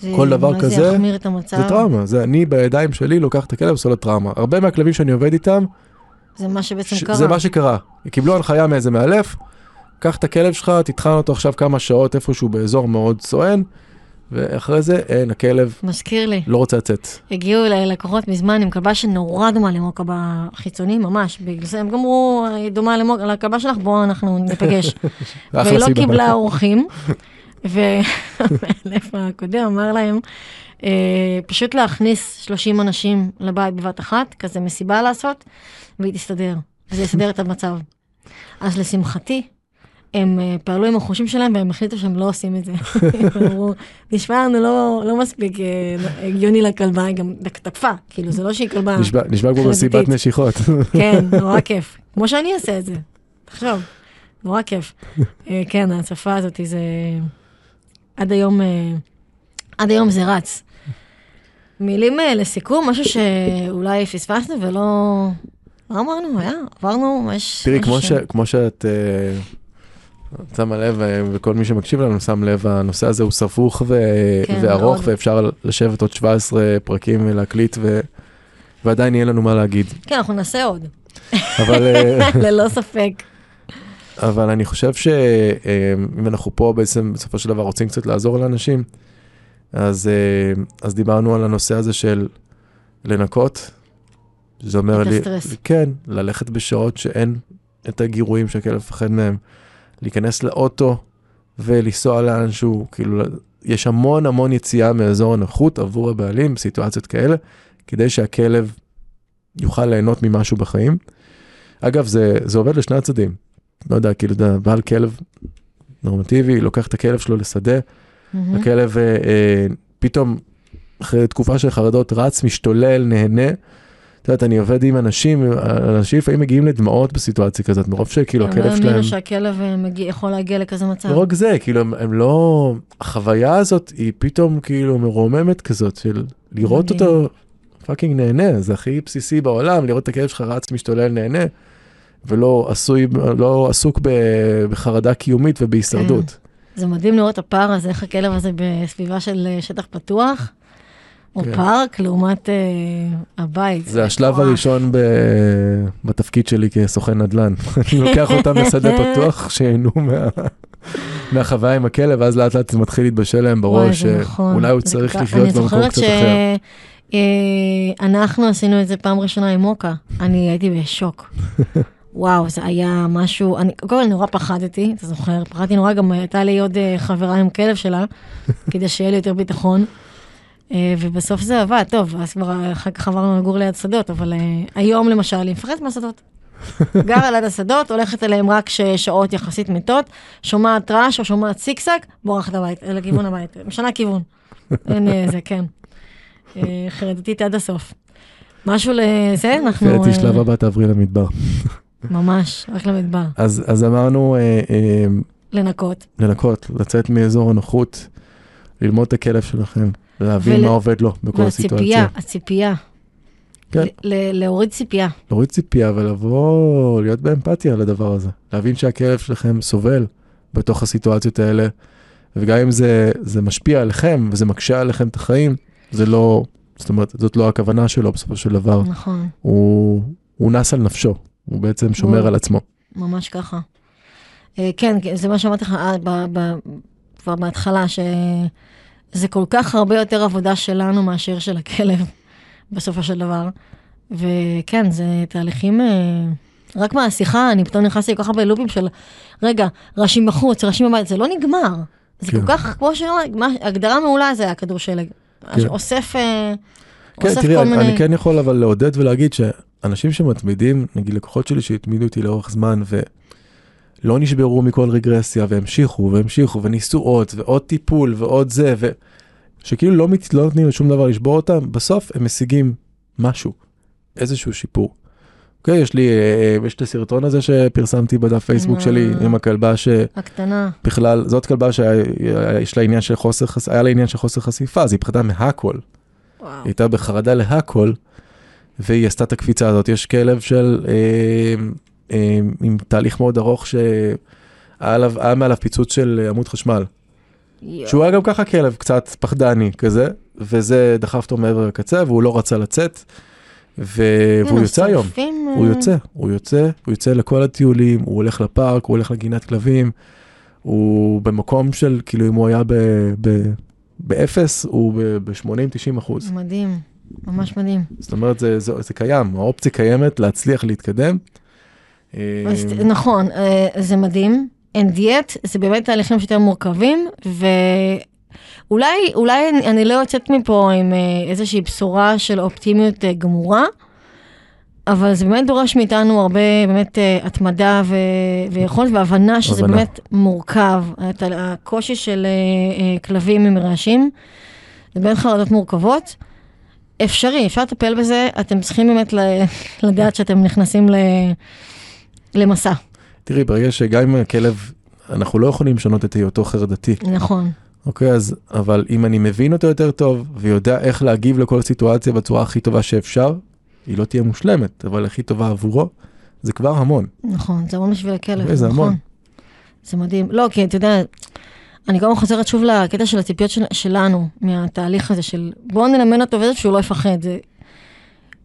זה, כל דבר כזה, זה יחמיר את המצב. זה טראומה, זה אני בידיים שלי לוקח את הכלב ועושה לו טראומה. הרבה מהכלבים שאני עובד איתם, זה מה שבעצם ש- קרה. זה מה שקרה. קיבלו הנחיה מאיזה מאלף, קח את הכלב שלך, תטחן אותו עכשיו כמה שעות איפשהו באזור מאוד סואן, ואחרי זה אין, הכלב מזכיר לי. לא רוצה לצאת. הגיעו אליי לקוחות מזמן עם כלבה שנורא דומה למוקה בחיצוני, ממש. בגלל זה הם גמרו, היא דומה למוקה, לכלבה שלך, בואו אנחנו ניפגש. והיא לא קיבלה אורחים, והמאלף הקודם אמר להם, אה, פשוט להכניס 30 אנשים לבית בבת אחת, כזה מסיבה לעשות, והיא תסתדר. וזה יסדר את המצב. אז לשמחתי, הם אה, פעלו עם החושים שלהם והם החליטו שהם לא עושים את זה. אמרו, נשמע לנו לא, לא מספיק אה, הגיוני לכלבה, היא גם תקפה, כאילו זה לא שהיא כלבה נשמע כמו מסיבת נשיכות. כן, נורא כיף, כמו שאני אעשה את זה. תחשוב, נורא כיף. אה, כן, ההצפה הזאת, זה... עד היום, עד היום זה רץ. מילים לסיכום, משהו שאולי פספסנו ולא... לא אמרנו, היה, עברנו, יש... תראי, כמו, ש... כמו שאת uh, שמה לב, וכל מי שמקשיב לנו שם לב, הנושא הזה הוא סבוך ו... כן, וארוך, מאוד. ואפשר לשבת עוד 17 פרקים ולהקליט, ו... ועדיין יהיה לנו מה להגיד. כן, אנחנו נעשה עוד. אבל... ללא ספק. אבל אני חושב שאם אנחנו פה בעצם בסופו של דבר רוצים קצת לעזור לאנשים, אז, אה, אז דיברנו על הנושא הזה של לנקות. זה אומר לי, כן, ללכת בשעות שאין את הגירויים שהכלב מפחד מהם, להיכנס לאוטו ולנסוע לאנשהו, כאילו, יש המון המון יציאה מאזור הנוחות עבור הבעלים בסיטואציות כאלה, כדי שהכלב יוכל ליהנות ממשהו בחיים. אגב, זה, זה עובד לשני הצדדים. לא יודע, כאילו, אתה בעל כלב נורמטיבי, לוקח את הכלב שלו לשדה, mm-hmm. הכלב אה, אה, פתאום, אחרי תקופה של חרדות, רץ, משתולל, נהנה. את יודעת, אני עובד עם אנשים, אנשים לפעמים מגיעים לדמעות בסיטואציה כזאת, מרוב שכאילו הכלב שלהם... הם לא האמינו שהכלב אה, מגיע, יכול להגיע לכזה מצב. לא רק זה, כאילו, הם, הם לא... החוויה הזאת היא פתאום כאילו מרוממת כזאת, של לראות אותו fucking נהנה, זה הכי בסיסי בעולם, לראות את הכלב שלך רץ, משתולל, נהנה. ולא עשוי, לא עסוק בחרדה קיומית ובהישרדות. כן. זה מדהים לראות הפער הזה, איך הכלב הזה בסביבה של אה, שטח פתוח. או כן. פארק לעומת אה, הבית. זה השלב. הראשון ב... בתפקיד שלי כסוכן נדל"ן. אני לוקח אותם לשדה פתוח, שיהנו מה... מהחוויה עם הכלב, ואז לאט לאט זה מתחיל להתבשל להם בראש, שאולי נכון. הוא צריך לחיות במקום קצת ש... אחר. אנחנו עשינו את זה פעם ראשונה עם מוקה, אני הייתי בשוק. וואו, זה היה משהו, אני קודם כל נורא פחדתי, אתה זוכר? פחדתי נורא, גם הייתה לי עוד uh, חברה עם כלב שלה, כדי שיהיה לי יותר ביטחון. Uh, ובסוף זה עבד, טוב, אז כבר אחר כך עברנו לגור ליד שדות, אבל uh, היום למשל, אני מפחדת מהשדות. גרה ליד השדות, הולכת אליהם רק שעות יחסית מתות, שומעת רעש או שומעת סיקסק, בורחת הביתה, לכיוון הבית, משנה כיוון. אין זה, כן. חרדתית עד הסוף. משהו לזה, אנחנו... לפי שלב הבא תעברי למדבר. ממש, רק למדבר. אז, אז אמרנו... אה, אה, לנקות. לנקות, לצאת מאזור הנוחות, ללמוד את הכלב שלכם, להבין ול... מה עובד לו בכל הסיטואציה. והציפייה, הציפייה. כן. להוריד ציפייה. להוריד ציפייה ולבוא, להיות באמפתיה לדבר הזה. להבין שהכלב שלכם סובל בתוך הסיטואציות האלה, וגם אם זה, זה משפיע עליכם וזה מקשה עליכם את החיים, זה לא, זאת אומרת, זאת לא הכוונה שלו בסופו של דבר. נכון. הוא, הוא נס על נפשו. הוא בעצם שומר הוא... על עצמו. ממש ככה. אה, כן, זה מה שאמרתי לך אה, כבר בהתחלה, שזה כל כך הרבה יותר עבודה שלנו מאשר של הכלב, בסופו של דבר. וכן, זה תהליכים... אה, רק מהשיחה, אני פתאום נכנסתי לכל כך הרבה לופים של, רגע, רעשים בחוץ, רעשים בבית, זה לא נגמר. זה כן. כל כך, כמו שאומרים, הגדרה מעולה זה הכדור שלג. כן. אוסף, כן, אוסף תראי, כל אני, מיני... אני כן יכול אבל לעודד ולהגיד ש... אנשים שמתמידים, נגיד לקוחות שלי שהתמידו איתי לאורך זמן ולא נשברו מכל רגרסיה והמשיכו והמשיכו וניסו עוד ועוד טיפול ועוד זה ושכאילו לא, מת, לא נותנים לשום דבר לשבור אותם, בסוף הם משיגים משהו, איזשהו שיפור. אוקיי, יש לי, אה, יש את הסרטון הזה שפרסמתי בדף פייסבוק שלי עם הכלבה ש... הקטנה. בכלל, זאת כלבה שיש לה עניין של חוסר, היה לה עניין של חוסר חשיפה, אז היא פחדה מהכל. וואו. היא הייתה בחרדה להכל. והיא עשתה את הקפיצה הזאת. יש כלב של, אה, אה, עם תהליך מאוד ארוך שהיה מעליו פיצוץ של עמוד חשמל. יו. שהוא היה גם ככה כלב קצת פחדני כזה, וזה דחף אותו מעבר לקצה, והוא לא רצה לצאת. ו... והוא יוצא היום, הוא אה. יוצא, הוא יוצא, הוא יוצא לכל הטיולים, הוא הולך לפארק, הוא הולך לגינת כלבים, הוא במקום של, כאילו אם הוא היה ב... ב... באפס, הוא ב-80-90 אחוז. מדהים. ממש מדהים. זאת אומרת, זה, זה, זה קיים, האופציה קיימת להצליח להתקדם. אז, נכון, אה, זה מדהים. אין דיאט, זה באמת תהליכים שיותר מורכבים, ואולי אולי אני, אני לא יוצאת מפה עם אה, איזושהי בשורה של אופטימיות אה, גמורה, אבל זה באמת דורש מאיתנו הרבה באמת התמדה ו... ויכולת והבנה שזה הבנה. באמת מורכב. את הקושי של כלבים עם רעשים, זה באמת חרדות מורכבות. אפשרי, אפשר לטפל בזה, אתם צריכים באמת לדעת שאתם נכנסים למסע. תראי, ברגע שגם אם הכלב, אנחנו לא יכולים לשנות את היותו חרדתי. נכון. אוקיי, אז, אבל אם אני מבין אותו יותר טוב, ויודע איך להגיב לכל סיטואציה בצורה הכי טובה שאפשר, היא לא תהיה מושלמת, אבל הכי טובה עבורו, זה כבר המון. נכון, זה המון בשביל הכלב, זה נכון. המון. זה מדהים. לא, כי אתה יודע, אני גם חוזרת שוב לקטע של הציפיות של, שלנו, מהתהליך הזה של בואו נלמד אותו וזה שהוא לא יפחד. זה...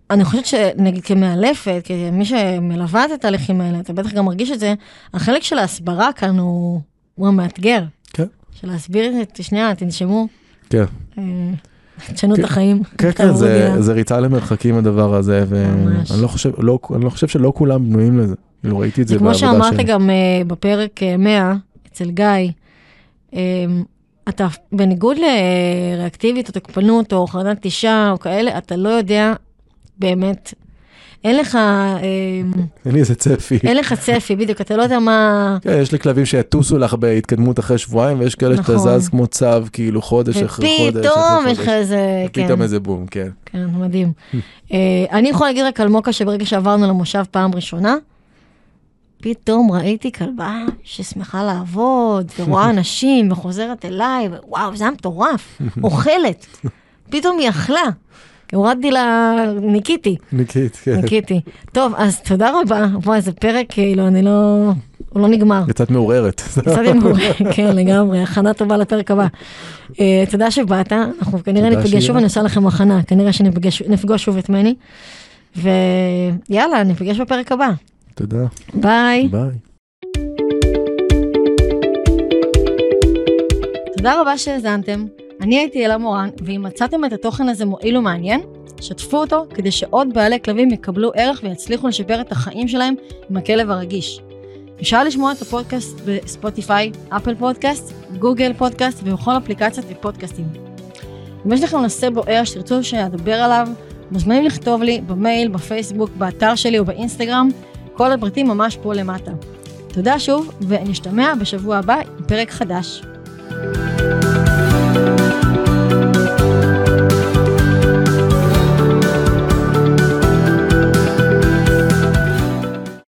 אני חושבת שנגיד כמאלפת, כמי שמלווה את התהליכים האלה, אתה בטח גם מרגיש את זה, החלק של ההסברה כאן הוא, הוא המאתגר. כן. של להסביר את, שנייה, תנשמו. כן. אה, תשנו את כן. החיים. כן, כן, זה ריצה למרחקים הדבר הזה, ואני לא חושב, לא, אני לא חושב שלא כולם בנויים לזה. כאילו ראיתי את זה בעבודה שלי. כמו שאמרת גם uh, בפרק 100 uh, אצל גיא, um, אתה, בניגוד לריאקטיבית או תוקפנות או חרדת נטישה או כאלה, אתה לא יודע באמת אין לך... אמ, אין לי איזה צפי. אין לך צפי, בדיוק, אתה לא יודע מה... כן, יש לי כלבים שיטוסו לך בהתקדמות אחרי שבועיים, ויש כאלה שאתה נכון. זז כמו צו, כאילו חודש אחרי חודש. ופתאום יש לך איזה... כן. פתאום איזה בום, כן. כן, מדהים. אה, אני יכולה להגיד רק על מוקה שברגע שעברנו למושב פעם ראשונה, פתאום ראיתי כלבה ששמחה לעבוד, ורואה אנשים, וחוזרת אליי, וואו, זה היה מטורף, אוכלת. פתאום היא אכלה. הורדתי לה, ניקיתי. ניקית, כן. ניקיתי. טוב, אז תודה רבה. וואי, איזה פרק, כאילו, אני לא... הוא לא נגמר. קצת מעוררת. קצת מעוררת, כן, לגמרי, הכנה טובה לפרק הבא. אה, תודה שבאת, אנחנו כנראה ניפגש שוב, אני עושה לכם הכנה, כנראה שנפגוש שוב את מני. ויאללה, ניפגש בפרק הבא. תודה. ביי. ביי. תודה רבה שהאזנתם. אני הייתי אלה מורן, ואם מצאתם את התוכן הזה מועיל ומעניין, שתפו אותו כדי שעוד בעלי כלבים יקבלו ערך ויצליחו לשפר את החיים שלהם עם הכלב הרגיש. אפשר לשמוע את הפודקאסט בספוטיפיי, אפל פודקאסט, גוגל פודקאסט ובכל אפליקציות ופודקאסטים. אם יש לכם נושא בוער שתרצו שאדבר עליו, מוזמנים לכתוב לי במייל, בפייסבוק, באתר שלי או באינסטגרם, כל הפרטים ממש פה למטה. תודה שוב, ונשתמע בשבוע הבא עם פרק חדש. thank you